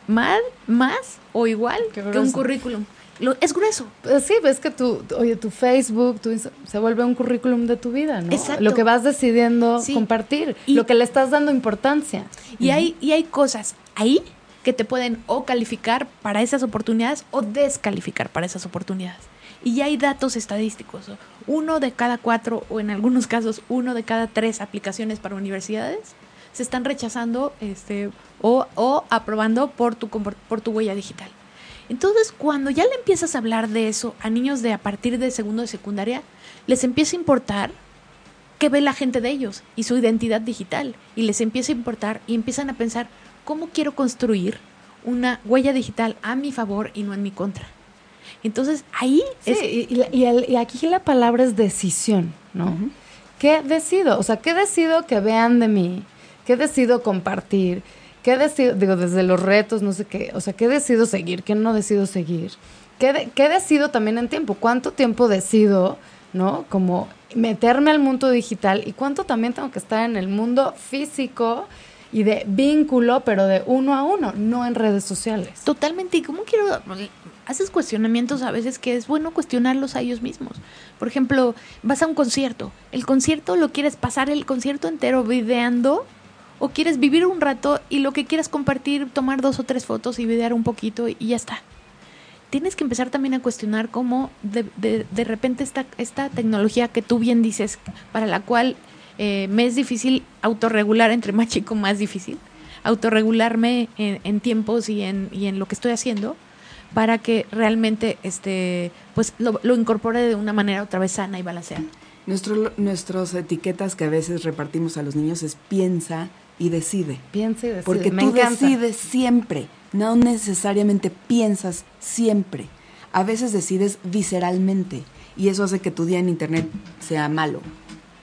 mal, más o igual que un currículum. Lo, es grueso. Pues sí, ves que tu, oye, tu Facebook, tu se vuelve un currículum de tu vida, ¿no? Exacto. Lo que vas decidiendo Sí. compartir, Y- lo que le estás dando importancia. Y, hay, y hay cosas ahí que te pueden o calificar para esas oportunidades o descalificar para esas oportunidades. Y ya hay datos estadísticos. Uno de cada cuatro, o en algunos casos, uno de cada tres aplicaciones para universidades se están rechazando este, o, o aprobando por tu, por tu huella digital. Entonces, cuando ya le empiezas a hablar de eso a niños de a partir de segundo de secundaria, les empieza a importar qué ve la gente de ellos y su identidad digital. Y les empieza a importar y empiezan a pensar, ¿cómo quiero construir una huella digital a mi favor y no en mi contra? Entonces ahí Sí, es... y, y la- y el- y aquí la palabra es decisión, ¿no? ¿Qué decido? O sea, ¿qué decido que vean de mí? ¿Qué decido compartir? ¿Qué decido, digo, desde los retos, no sé qué, o sea, qué decido seguir, qué no decido seguir? ¿Qué, de- qué decido también en tiempo? ¿Cuánto tiempo decido, no? Como meterme al mundo digital y cuánto también tengo que estar en el mundo físico y de vínculo, pero de uno a uno, no en redes sociales. Totalmente. ¿Y cómo quiero...? Haces cuestionamientos a veces que es bueno cuestionarlos a ellos mismos. Por ejemplo, vas a un concierto. ¿El concierto lo quieres pasar el concierto entero videando? ¿O quieres vivir un rato y lo que quieras compartir, tomar dos o tres fotos y videar un poquito y ya está? Tienes que empezar también a cuestionar cómo de, de, de repente esta, esta tecnología que tú bien dices, para la cual eh, me es difícil autorregular, entre más chico más difícil, autorregularme en, en tiempos y en, y en lo que estoy haciendo, para que realmente este pues lo, lo incorpore de una manera otra vez sana y balanceada. Nuestro, nuestras etiquetas que a veces repartimos a los niños es piensa y decide. Piensa y decide. Porque Me tú encanta. decides siempre, no necesariamente piensas siempre. A veces decides visceralmente y eso hace que tu día en internet sea malo.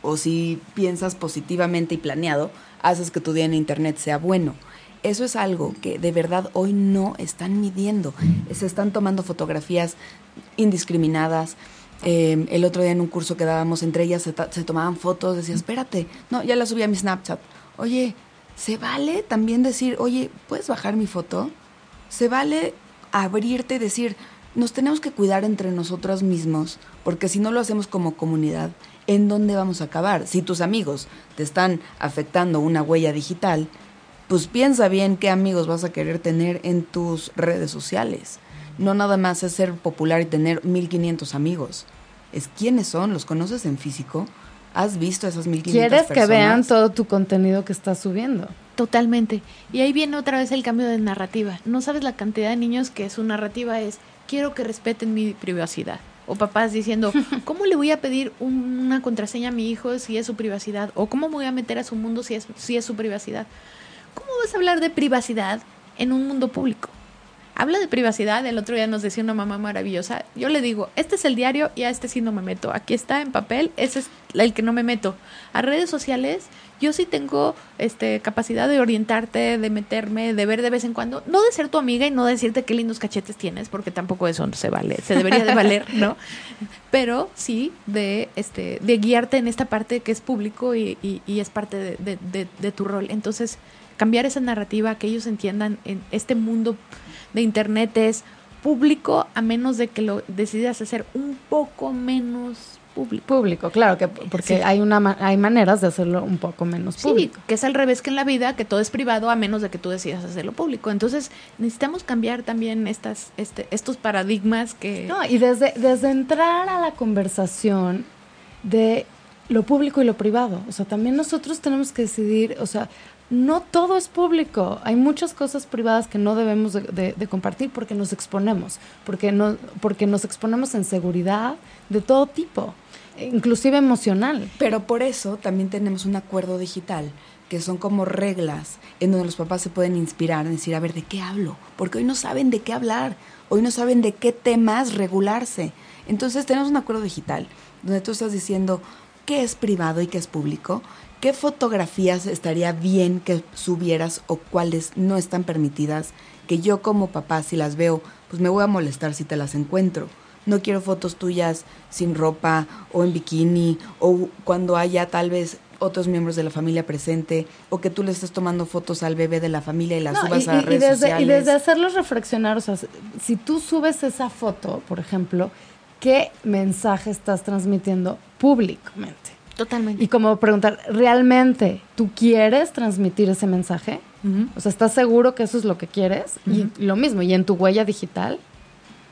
O si piensas positivamente y planeado, haces que tu día en internet sea bueno. Eso es algo que de verdad hoy no están midiendo. Se están tomando fotografías indiscriminadas. Eh, el otro día en un curso que dábamos, entre ellas se, se tomaban fotos, decía, espérate, no, ya la subí a mi Snapchat. Oye, ¿se vale también decir, oye, ¿puedes bajar mi foto? Se vale abrirte y decir, nos tenemos que cuidar entre nosotros mismos, porque si no lo hacemos como comunidad, ¿en dónde vamos a acabar? Si tus amigos te están afectando una huella digital, pues piensa bien qué amigos vas a querer tener en tus redes sociales. no nada más es ser popular y tener 1500 amigos. Es quiénes son, los conoces en físico, has visto esas 1500 Quieres personas. que vean todo tu contenido que estás subiendo. Totalmente. Y ahí viene otra vez el cambio de narrativa. No sabes la cantidad de niños que su narrativa es, quiero que respeten mi privacidad. O papás diciendo, ¿cómo le voy a pedir un- una contraseña a mi hijo si es su privacidad? O ¿cómo me voy a meter a su mundo si es, si es su privacidad? ¿Cómo vas a hablar de privacidad en un mundo público? Habla de privacidad, el otro día nos decía una mamá maravillosa, yo le digo, este es el diario y a este sí no me meto, aquí está en papel, ese es el que no me meto. A redes sociales yo sí tengo este capacidad de orientarte, de meterme, de ver de vez en cuando, no de ser tu amiga y no de decirte qué lindos cachetes tienes, porque tampoco eso se vale, se debería de valer, ¿no? Pero sí de este de guiarte en esta parte que es público y, y- y es parte de, de- de- de tu rol. Entonces, cambiar esa narrativa, que ellos entiendan en este mundo de internet es público a menos de que lo decidas hacer un poco menos público. Público, claro, que porque Sí. hay una hay maneras de hacerlo un poco menos Sí, público. que es al revés que en la vida, que todo es privado a menos de que tú decidas hacerlo público. Entonces, necesitamos cambiar también estas, este, estos paradigmas que... No, y desde, desde entrar a la conversación de lo público y lo privado. O sea, también nosotros tenemos que decidir, o sea, no todo es público. Hay muchas cosas privadas que no debemos de, compartir porque nos exponemos, porque, no, porque nos exponemos en seguridad de todo tipo, inclusive emocional. Pero por eso también tenemos un acuerdo digital, que son como reglas en donde los papás se pueden inspirar, en decir, a ver, ¿de qué hablo? Porque hoy no saben de qué hablar, hoy no saben de qué temas regularse. Entonces tenemos un acuerdo digital, donde tú estás diciendo qué es privado y qué es público, qué fotografías estaría bien que subieras o cuáles no están permitidas, que yo como papá si las veo, pues me voy a molestar si te las encuentro. No quiero fotos tuyas sin ropa o en bikini o cuando haya tal vez otros miembros de la familia presente o que tú le estés tomando fotos al bebé de la familia y las No, subas y, a las y redes desde, sociales. y desde hacerlos reflexionar, o sea, si tú subes esa foto, por ejemplo, ¿qué mensaje estás transmitiendo públicamente? Totalmente. Y como preguntar, ¿realmente tú quieres transmitir ese mensaje? O sea, ¿estás seguro que eso es lo que quieres? Y lo mismo, y en tu huella digital,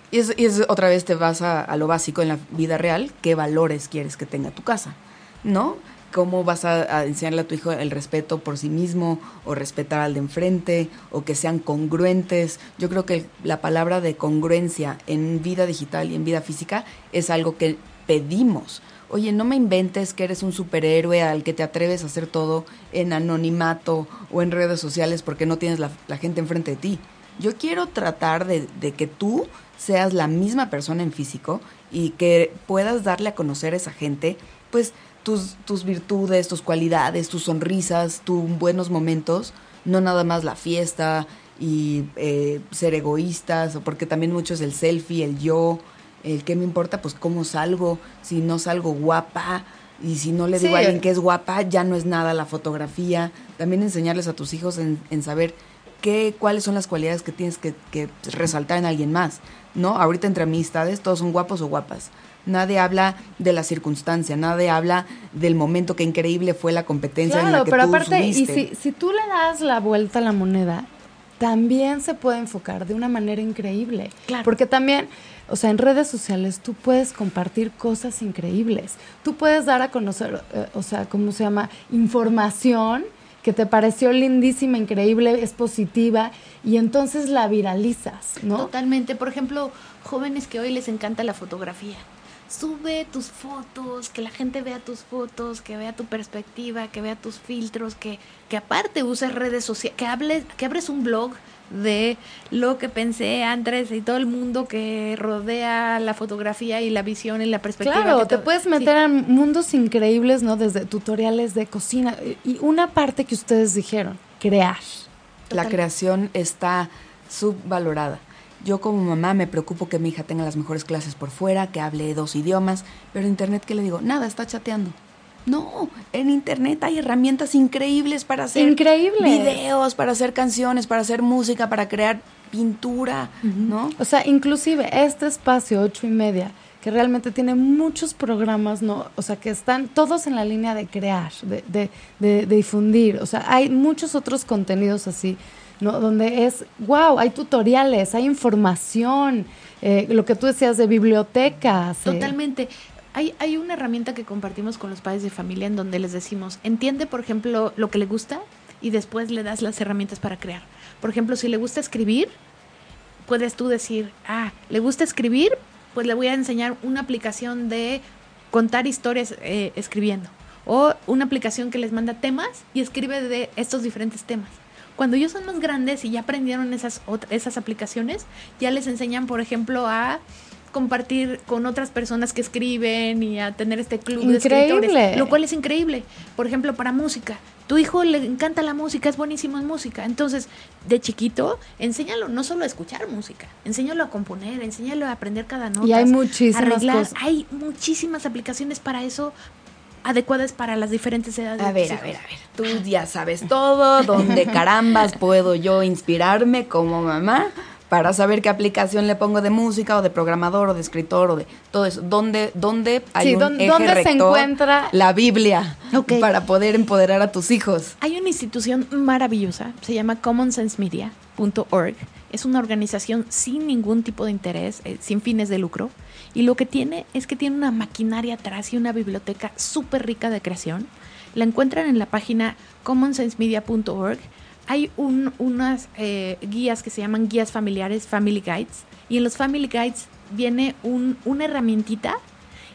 Y es, y es otra vez te vas a, a lo básico en la vida real, qué valores quieres que tenga tu casa, ¿no? ¿Cómo vas a, a enseñarle a tu hijo el respeto por sí mismo o respetar al de enfrente o que sean congruentes? Yo creo que la palabra de congruencia en vida digital y en vida física es algo que pedimos. Oye, no me inventes que eres un superhéroe al que te atreves a hacer todo en anonimato o en redes sociales porque no tienes la, gente enfrente de ti. Yo quiero tratar de, de que tú seas la misma persona en físico y que puedas darle a conocer a esa gente, pues, tus, tus virtudes, tus cualidades, tus sonrisas, tus buenos momentos, no nada más la fiesta y eh, ser egoístas, porque también mucho es el selfie, el yo, el que me importa, pues cómo salgo, si no salgo guapa, y si no le digo Sí. a alguien que es guapa, ya no es nada la fotografía. También enseñarles a tus hijos en, en saber qué, cuáles son las cualidades que tienes que, que resaltar en alguien más. ¿No? Ahorita entre amistades todos son guapos o guapas. Nadie habla de la circunstancia, nadie habla del momento que increíble fue la competencia en la Claro, que pero tú aparte, y subiste. si, si tú le das la vuelta a la moneda, también se puede enfocar de una manera increíble. Claro. Porque también, o sea, en redes sociales tú puedes compartir cosas increíbles. Tú puedes dar a conocer, eh, o sea, ¿cómo se llama? Información que te pareció lindísima, increíble, es positiva, y entonces la viralizas, ¿no? Totalmente. Por ejemplo, jóvenes que hoy les encanta la fotografía. Sube tus fotos, que la gente vea tus fotos, que vea tu perspectiva, que vea tus filtros, que, que aparte uses redes sociales, que hables, que abres un blog de lo que pensé antes y todo el mundo que rodea la fotografía y la visión y la perspectiva. Claro, te puedes meter en mundos increíbles, ¿no? Desde tutoriales de cocina. Y una parte que ustedes dijeron, crear. La creación está subvalorada. Yo como mamá me preocupo que mi hija tenga las mejores clases por fuera, que hable dos idiomas, pero en internet, ¿qué le digo? Nada, está chateando. No, en internet hay herramientas increíbles para hacer Increíbles. videos, para hacer canciones, para hacer música, para crear pintura, ¿no? O sea, inclusive este espacio, ocho y media, que realmente tiene muchos programas, ¿no? O sea, que están todos en la línea de crear, de, de, de- de difundir. O sea, hay muchos otros contenidos así. ¿no? Donde es, wow, hay tutoriales, hay información, eh, lo que tú decías de bibliotecas. eh. Hay, hay una herramienta que compartimos con los padres de familia en donde les decimos, entiende, por ejemplo, lo que le gusta y después le das las herramientas para crear. Por ejemplo, si le gusta escribir, puedes tú decir, ah, le gusta escribir, pues le voy a enseñar una aplicación de contar historias eh, escribiendo. O una aplicación que les manda temas y escribe de estos diferentes temas. Cuando ellos son más grandes y ya aprendieron esas, esas aplicaciones, ya les enseñan, por ejemplo, a compartir con otras personas que escriben y a tener este club de Increíble. escritores, lo cual es increíble. Por ejemplo, para música, tu hijo le encanta la música, es buenísimo en música, entonces de chiquito enséñalo no solo a escuchar música, enséñalo a componer, enséñalo a aprender cada nota, Y hay muchísimas arreglar, cosas. hay muchísimas aplicaciones para eso adecuadas para las diferentes edades. A de ver, a ver, a ver. Tú ya sabes todo, dónde carambas puedo yo inspirarme como mamá para saber qué aplicación le pongo de música o de programador o de escritor o de todo eso. ¿Dónde, dónde hay Sí, un ¿dónde- eje dónde se encuentra? La Biblia para poder empoderar a tus hijos. Hay una institución maravillosa, se llama commonsensemedia.org. Es una organización sin ningún tipo de interés, eh, sin fines de lucro. Y lo que tiene es que tiene una maquinaria atrás y una biblioteca súper rica de creación. La encuentran en la página commonsensemedia.org. Hay un- unas eh, guías que se llaman guías familiares, Family Guides. Y en los Family Guides viene un- una herramientita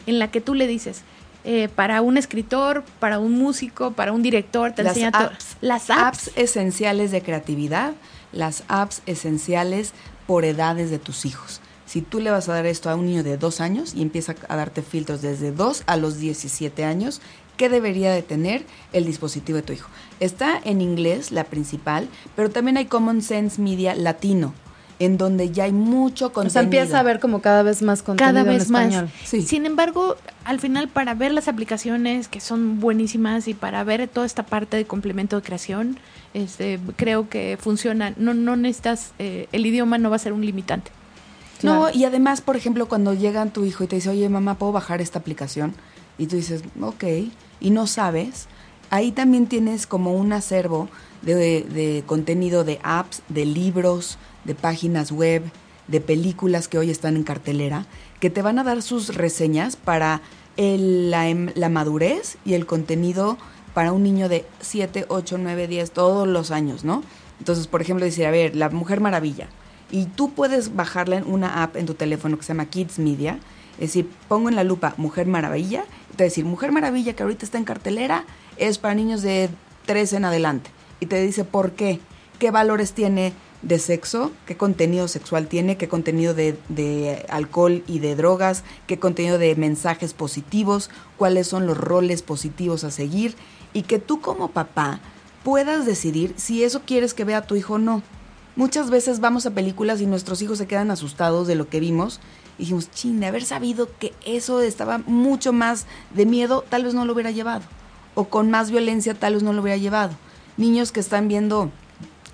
en la que tú le dices, eh, para un escritor, para un músico, para un director, te Las enseña apps. Las apps. apps esenciales de creatividad, las apps esenciales por edades de tus hijos. Si tú le vas a dar esto a un niño de dos años y empieza a darte filtros desde 2 a los 17 años, ¿qué debería de tener el dispositivo de tu hijo? Está en inglés, la principal, pero también hay Common Sense Media latino, en donde ya hay mucho O contenido. sea, empieza a ver como cada vez más contenido cada vez en más. español. Sí. Sin embargo, al final para ver las aplicaciones que son buenísimas y para ver toda esta parte de complemento de creación, este, creo que funciona. No, no necesitas, eh, el idioma no va a ser un limitante. No, y además, por ejemplo, cuando llega tu hijo y te dice, oye, mamá, ¿puedo bajar esta aplicación? Y tú dices, ok, y no sabes, ahí también tienes como un acervo de, contenido de apps, de libros, de páginas web, de películas que hoy están en cartelera, que te van a dar sus reseñas para la, la madurez y el contenido para un niño de 7, 8, 9, 10, todos los años, ¿no? Entonces, por ejemplo, decir, a ver, La Mujer Maravilla. Y tú puedes bajarla en una app en tu teléfono que se llama Kids Media. Es decir, pongo en la lupa Mujer Maravilla. Te decir, Mujer Maravilla, que ahorita está en cartelera, es para niños de 3 en adelante. Y te dice por qué, qué valores tiene de sexo, qué contenido sexual tiene, qué contenido de, de alcohol y de drogas, qué contenido de mensajes positivos, cuáles son los roles positivos a seguir. Y que tú como papá puedas decidir si eso quieres que vea tu hijo o no. Muchas veces vamos a películas y nuestros hijos se quedan asustados de lo que vimos. Y dijimos, chin, de haber sabido que eso estaba mucho más de miedo, tal vez no lo hubiera llevado. O con más violencia, tal vez no lo hubiera llevado. Niños que están viendo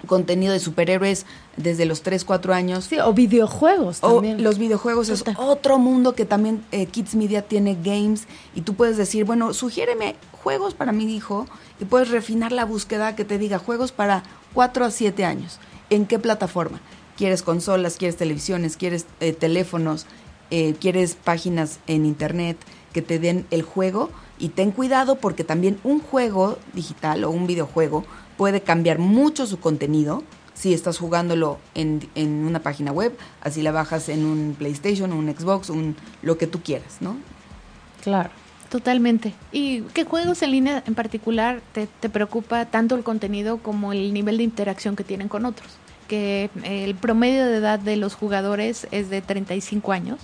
contenido de superhéroes desde los 3, 4 años. Sí, o videojuegos O también. los videojuegos es otro mundo que también eh, Kids Media tiene games y tú puedes decir, bueno, sugiéreme juegos para mi hijo y puedes refinar la búsqueda que te diga juegos para 4 a 7 años. ¿En qué plataforma? ¿Quieres consolas? ¿Quieres televisiones? ¿Quieres eh, teléfonos? Eh, ¿Quieres páginas en internet que te den el juego? Y ten cuidado porque también un juego digital o un videojuego puede cambiar mucho su contenido si estás jugándolo en, en una página web, así la bajas en un PlayStation, un Xbox, un lo que tú quieras, ¿no? Claro. Totalmente. ¿Y qué juegos en línea en particular te, te preocupa tanto el contenido como el nivel de interacción que tienen con otros? Que eh, el promedio de edad de los jugadores es de 35 años.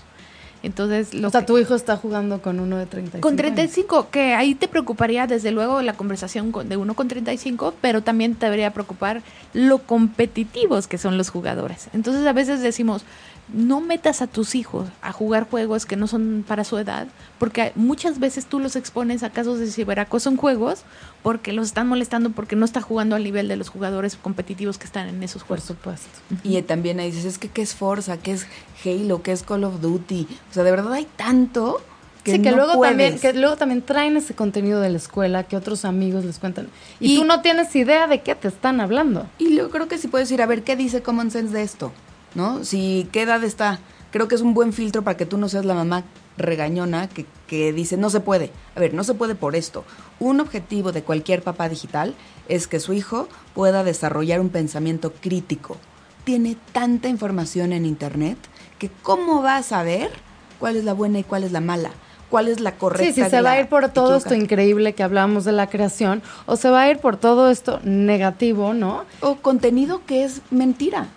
Entonces, lo o sea, que- tu hijo está jugando con uno de 35. con años. 35, que ahí te preocuparía desde luego la conversación con- de uno con 35, pero también te debería preocupar lo competitivos que son los jugadores. Entonces a veces decimos, no metas a tus hijos a jugar juegos que no son para su edad, porque muchas veces tú los expones a casos de ciberacoso en juegos porque los están molestando porque no está jugando al nivel de los jugadores competitivos que están en esos Por juegos. supuesto. Y también ahí dices, es que qué es Forza, qué es Halo, qué es Call of Duty. O sea, de verdad hay tanto Que sí, que no luego, también, puedes. que luego también traen ese contenido de la escuela que otros amigos les cuentan. Y, Y- tú no tienes idea de qué te están hablando. Y yo creo que sí puedes decir, a ver, ¿qué dice Common Sense de esto? ¿No? Si, ¿qué edad está? Creo que es un buen filtro para que tú no seas la mamá regañona que, que dice, no se puede. A ver, no se puede por esto. Un objetivo de cualquier papá digital es que su hijo pueda desarrollar un pensamiento crítico. Tiene tanta información en Internet que ¿cómo va a saber cuál es la buena y cuál es la mala? ¿Cuál es la correcta? Sí, de se va a ir por todo esto increíble que hablábamos de la creación, o se va a ir por todo esto negativo, ¿no? o contenido que es mentira.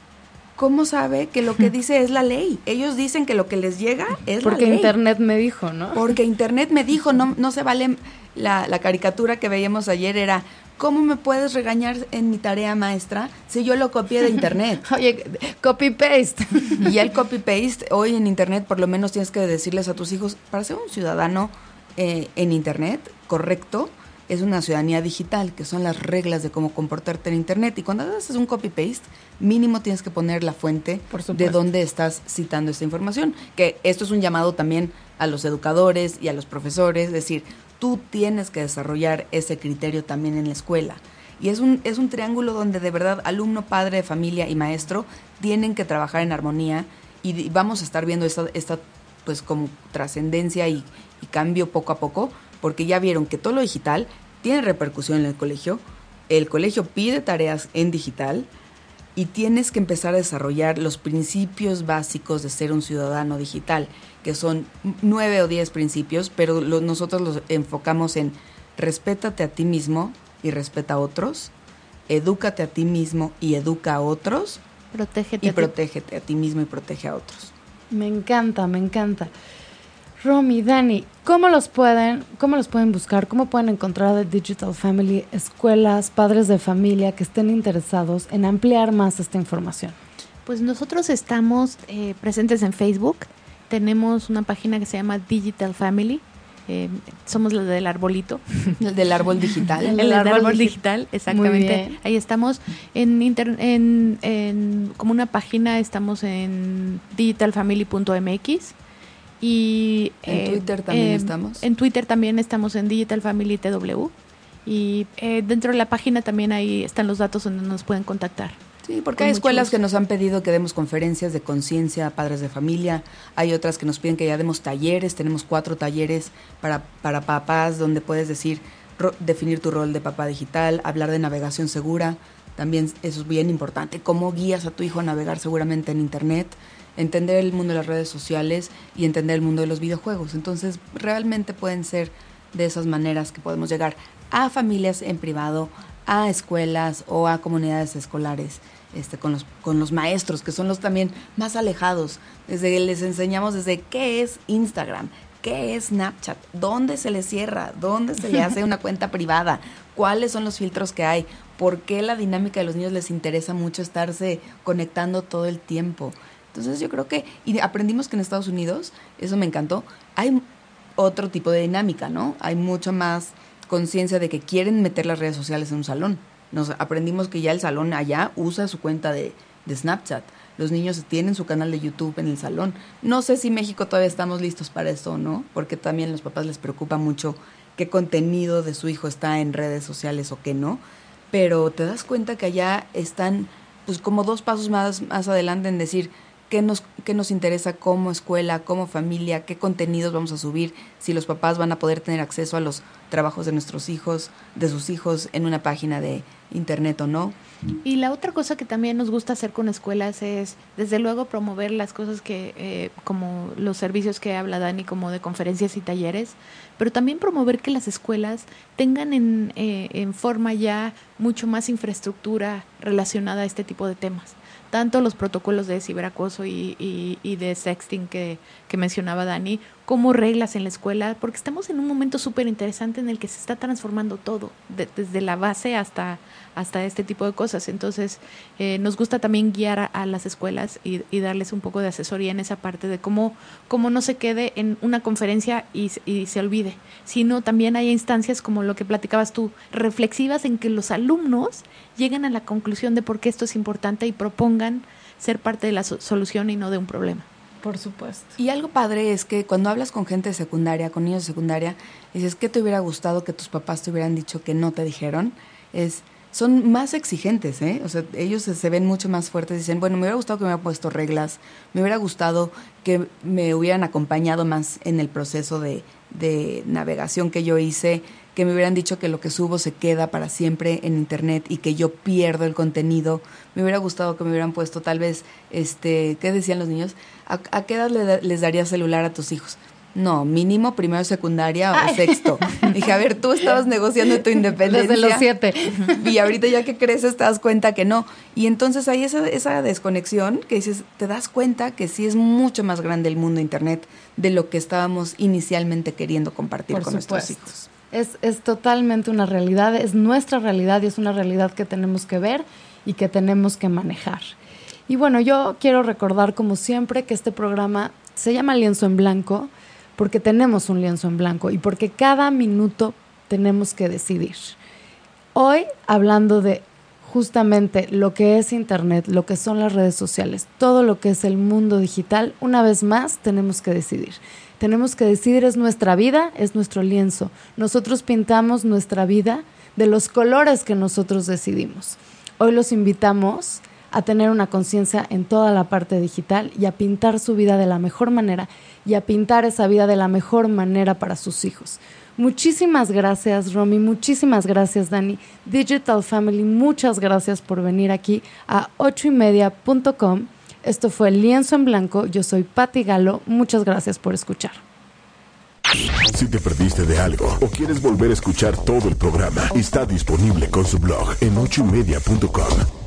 ¿Cómo sabe que lo que dice es la ley? Ellos dicen que lo que les llega es Porque la ley. Internet me dijo, ¿no? Porque Internet me dijo, no, no se vale. La, la caricatura que veíamos ayer era, ¿cómo me puedes regañar en mi tarea maestra si yo lo copié de Internet? Oye, copy-paste. Y ya el copy-paste, hoy en Internet por lo menos tienes que decirles a tus hijos, para ser un ciudadano eh, en Internet correcto, es una ciudadanía digital, que son las reglas de cómo comportarte en Internet. Y cuando haces un copy-paste, mínimo tienes que poner la fuente Por de dónde estás citando esta información. Que esto es un llamado también a los educadores y a los profesores, es decir, tú tienes que desarrollar ese criterio también en la escuela. Y es un, es un triángulo donde de verdad alumno, padre, familia y maestro tienen que trabajar en armonía y, y vamos a estar viendo esta, esta pues como trascendencia y, y cambio poco a poco, porque ya vieron que todo lo digital tiene repercusión en el colegio, el colegio pide tareas en digital y tienes que empezar a desarrollar los principios básicos de ser un ciudadano digital, que son nueve o diez principios, pero lo- nosotros los enfocamos en respétate a ti mismo y respeta a otros, edúcate a ti mismo y educa a otros, Protégete. y a ti. protégete a ti mismo y protege a otros. Me encanta, me encanta. Romy, Dani, ¿cómo los pueden, cómo los pueden buscar? ¿Cómo pueden encontrar The Digital Family, escuelas, padres de familia que estén interesados en ampliar más esta información? Pues nosotros estamos eh, presentes en Facebook. Tenemos una página que se llama Digital Family. Eh, somos la del arbolito. El del árbol digital. El El, árbol árbol, digi- digital, exactamente. Ahí estamos. En, inter- en, en- como una página estamos en digitalfamily.mx. Y En eh, Twitter también eh, estamos. En Twitter también estamos en Digital Family TW. Y eh, dentro de la página también ahí están los datos donde nos pueden contactar. Sí, porque hay escuelas gusto. que nos han pedido que demos conferencias de conciencia a padres de familia, hay otras que nos piden que ya demos talleres, tenemos cuatro talleres para, para papás donde puedes decir, ro- definir tu rol de papá digital, hablar de navegación segura, también eso es bien importante, cómo guías a tu hijo a navegar seguramente en Internet, entender el mundo de las redes sociales y entender el mundo de los videojuegos. Entonces, realmente pueden ser de esas maneras que podemos llegar a familias en privado, a escuelas o a comunidades escolares, este, con los, con los maestros, que son los también más alejados. Desde les enseñamos desde qué es Instagram, qué es Snapchat, dónde se le cierra, dónde se le hace una cuenta privada, cuáles son los filtros que hay, por qué la dinámica de los niños les interesa mucho estarse conectando todo el tiempo. Entonces yo creo que, y aprendimos que en Estados Unidos, eso me encantó, hay otro tipo de dinámica, ¿no? Hay mucho más conciencia de que quieren meter las redes sociales en un salón. Nos aprendimos que ya el salón allá usa su cuenta de, de Snapchat. Los niños tienen su canal de YouTube en el salón. No sé si México todavía estamos listos para esto o no, porque también a los papás les preocupa mucho qué contenido de su hijo está en redes sociales o qué no. Pero te das cuenta que allá están pues como dos pasos más, más adelante en decir qué nos, qué nos interesa como escuela, como familia, qué contenidos vamos a subir, si los papás van a poder tener acceso a los trabajos de nuestros hijos, de sus hijos en una página de internet o no. Y la otra cosa que también nos gusta hacer con escuelas es, desde luego, promover las cosas que, eh, como los servicios que habla Dani, como de conferencias y talleres, pero también promover que las escuelas tengan en, eh, en forma ya mucho más infraestructura relacionada a este tipo de temas. Tanto los protocolos de ciberacoso y, y, y de sexting que, que mencionaba Dani, como reglas en la escuela, porque estamos en un momento súper interesante en el que se está transformando todo, de- desde la base hasta, hasta este tipo de cosas. Entonces, eh, nos gusta también guiar a, a las escuelas y, y darles un poco de asesoría en esa parte de cómo, cómo no se quede en una conferencia y, se- y se olvide, sino también hay instancias como lo que platicabas tú, reflexivas en que los alumnos lleguen a la conclusión de por qué esto es importante y propongan ser parte de la so- solución y no de un problema. Por supuesto. Y algo padre es que cuando hablas con gente de secundaria, con niños de secundaria, dices, ¿qué te hubiera gustado que tus papás te hubieran dicho que no te dijeron? Es, son más exigentes, ¿eh? O sea, ellos se, ven mucho más fuertes. Dicen, bueno, me hubiera gustado que me hubieran puesto reglas, me hubiera gustado que me hubieran acompañado más en el proceso de, de navegación que yo hice, que me hubieran dicho que lo que subo se queda para siempre en internet y que yo pierdo el contenido. Me hubiera gustado que me hubieran puesto tal vez, este, ¿qué decían los niños? ¿A, a qué edad le les daría celular a tus hijos? No, mínimo primero secundaria o sexto. Dije, a ver, tú estabas negociando tu independencia. Desde los siete. Y ahorita ya que creces te das cuenta que no. Y entonces hay esa, esa desconexión que dices, te das cuenta que sí es mucho más grande el mundo Internet de lo que estábamos inicialmente queriendo compartir Por con nuestros hijos. Es, es totalmente una realidad, es nuestra realidad y es una realidad que tenemos que ver y que tenemos que manejar. Y bueno, yo quiero recordar como siempre que este programa se llama Lienzo en Blanco porque tenemos un lienzo en blanco y porque cada minuto tenemos que decidir. Hoy hablando de justamente lo que es Internet, lo que son las redes sociales, todo lo que es el mundo digital, una vez más tenemos que decidir. Tenemos que decidir es nuestra vida, es nuestro lienzo. Nosotros pintamos nuestra vida de los colores que nosotros decidimos. Hoy los invitamos a tener una conciencia en toda la parte digital y a pintar su vida de la mejor manera y a pintar esa vida de la mejor manera para sus hijos. Muchísimas gracias, Romy. Muchísimas gracias, Dani. Digital Family, muchas gracias por venir aquí a ochoymedia.com. Esto fue Lienzo en Blanco. Yo soy Patti Galo. Muchas gracias por escuchar. Si te perdiste de algo o quieres volver a escuchar todo el programa, está disponible con su blog en ochoymedia.com.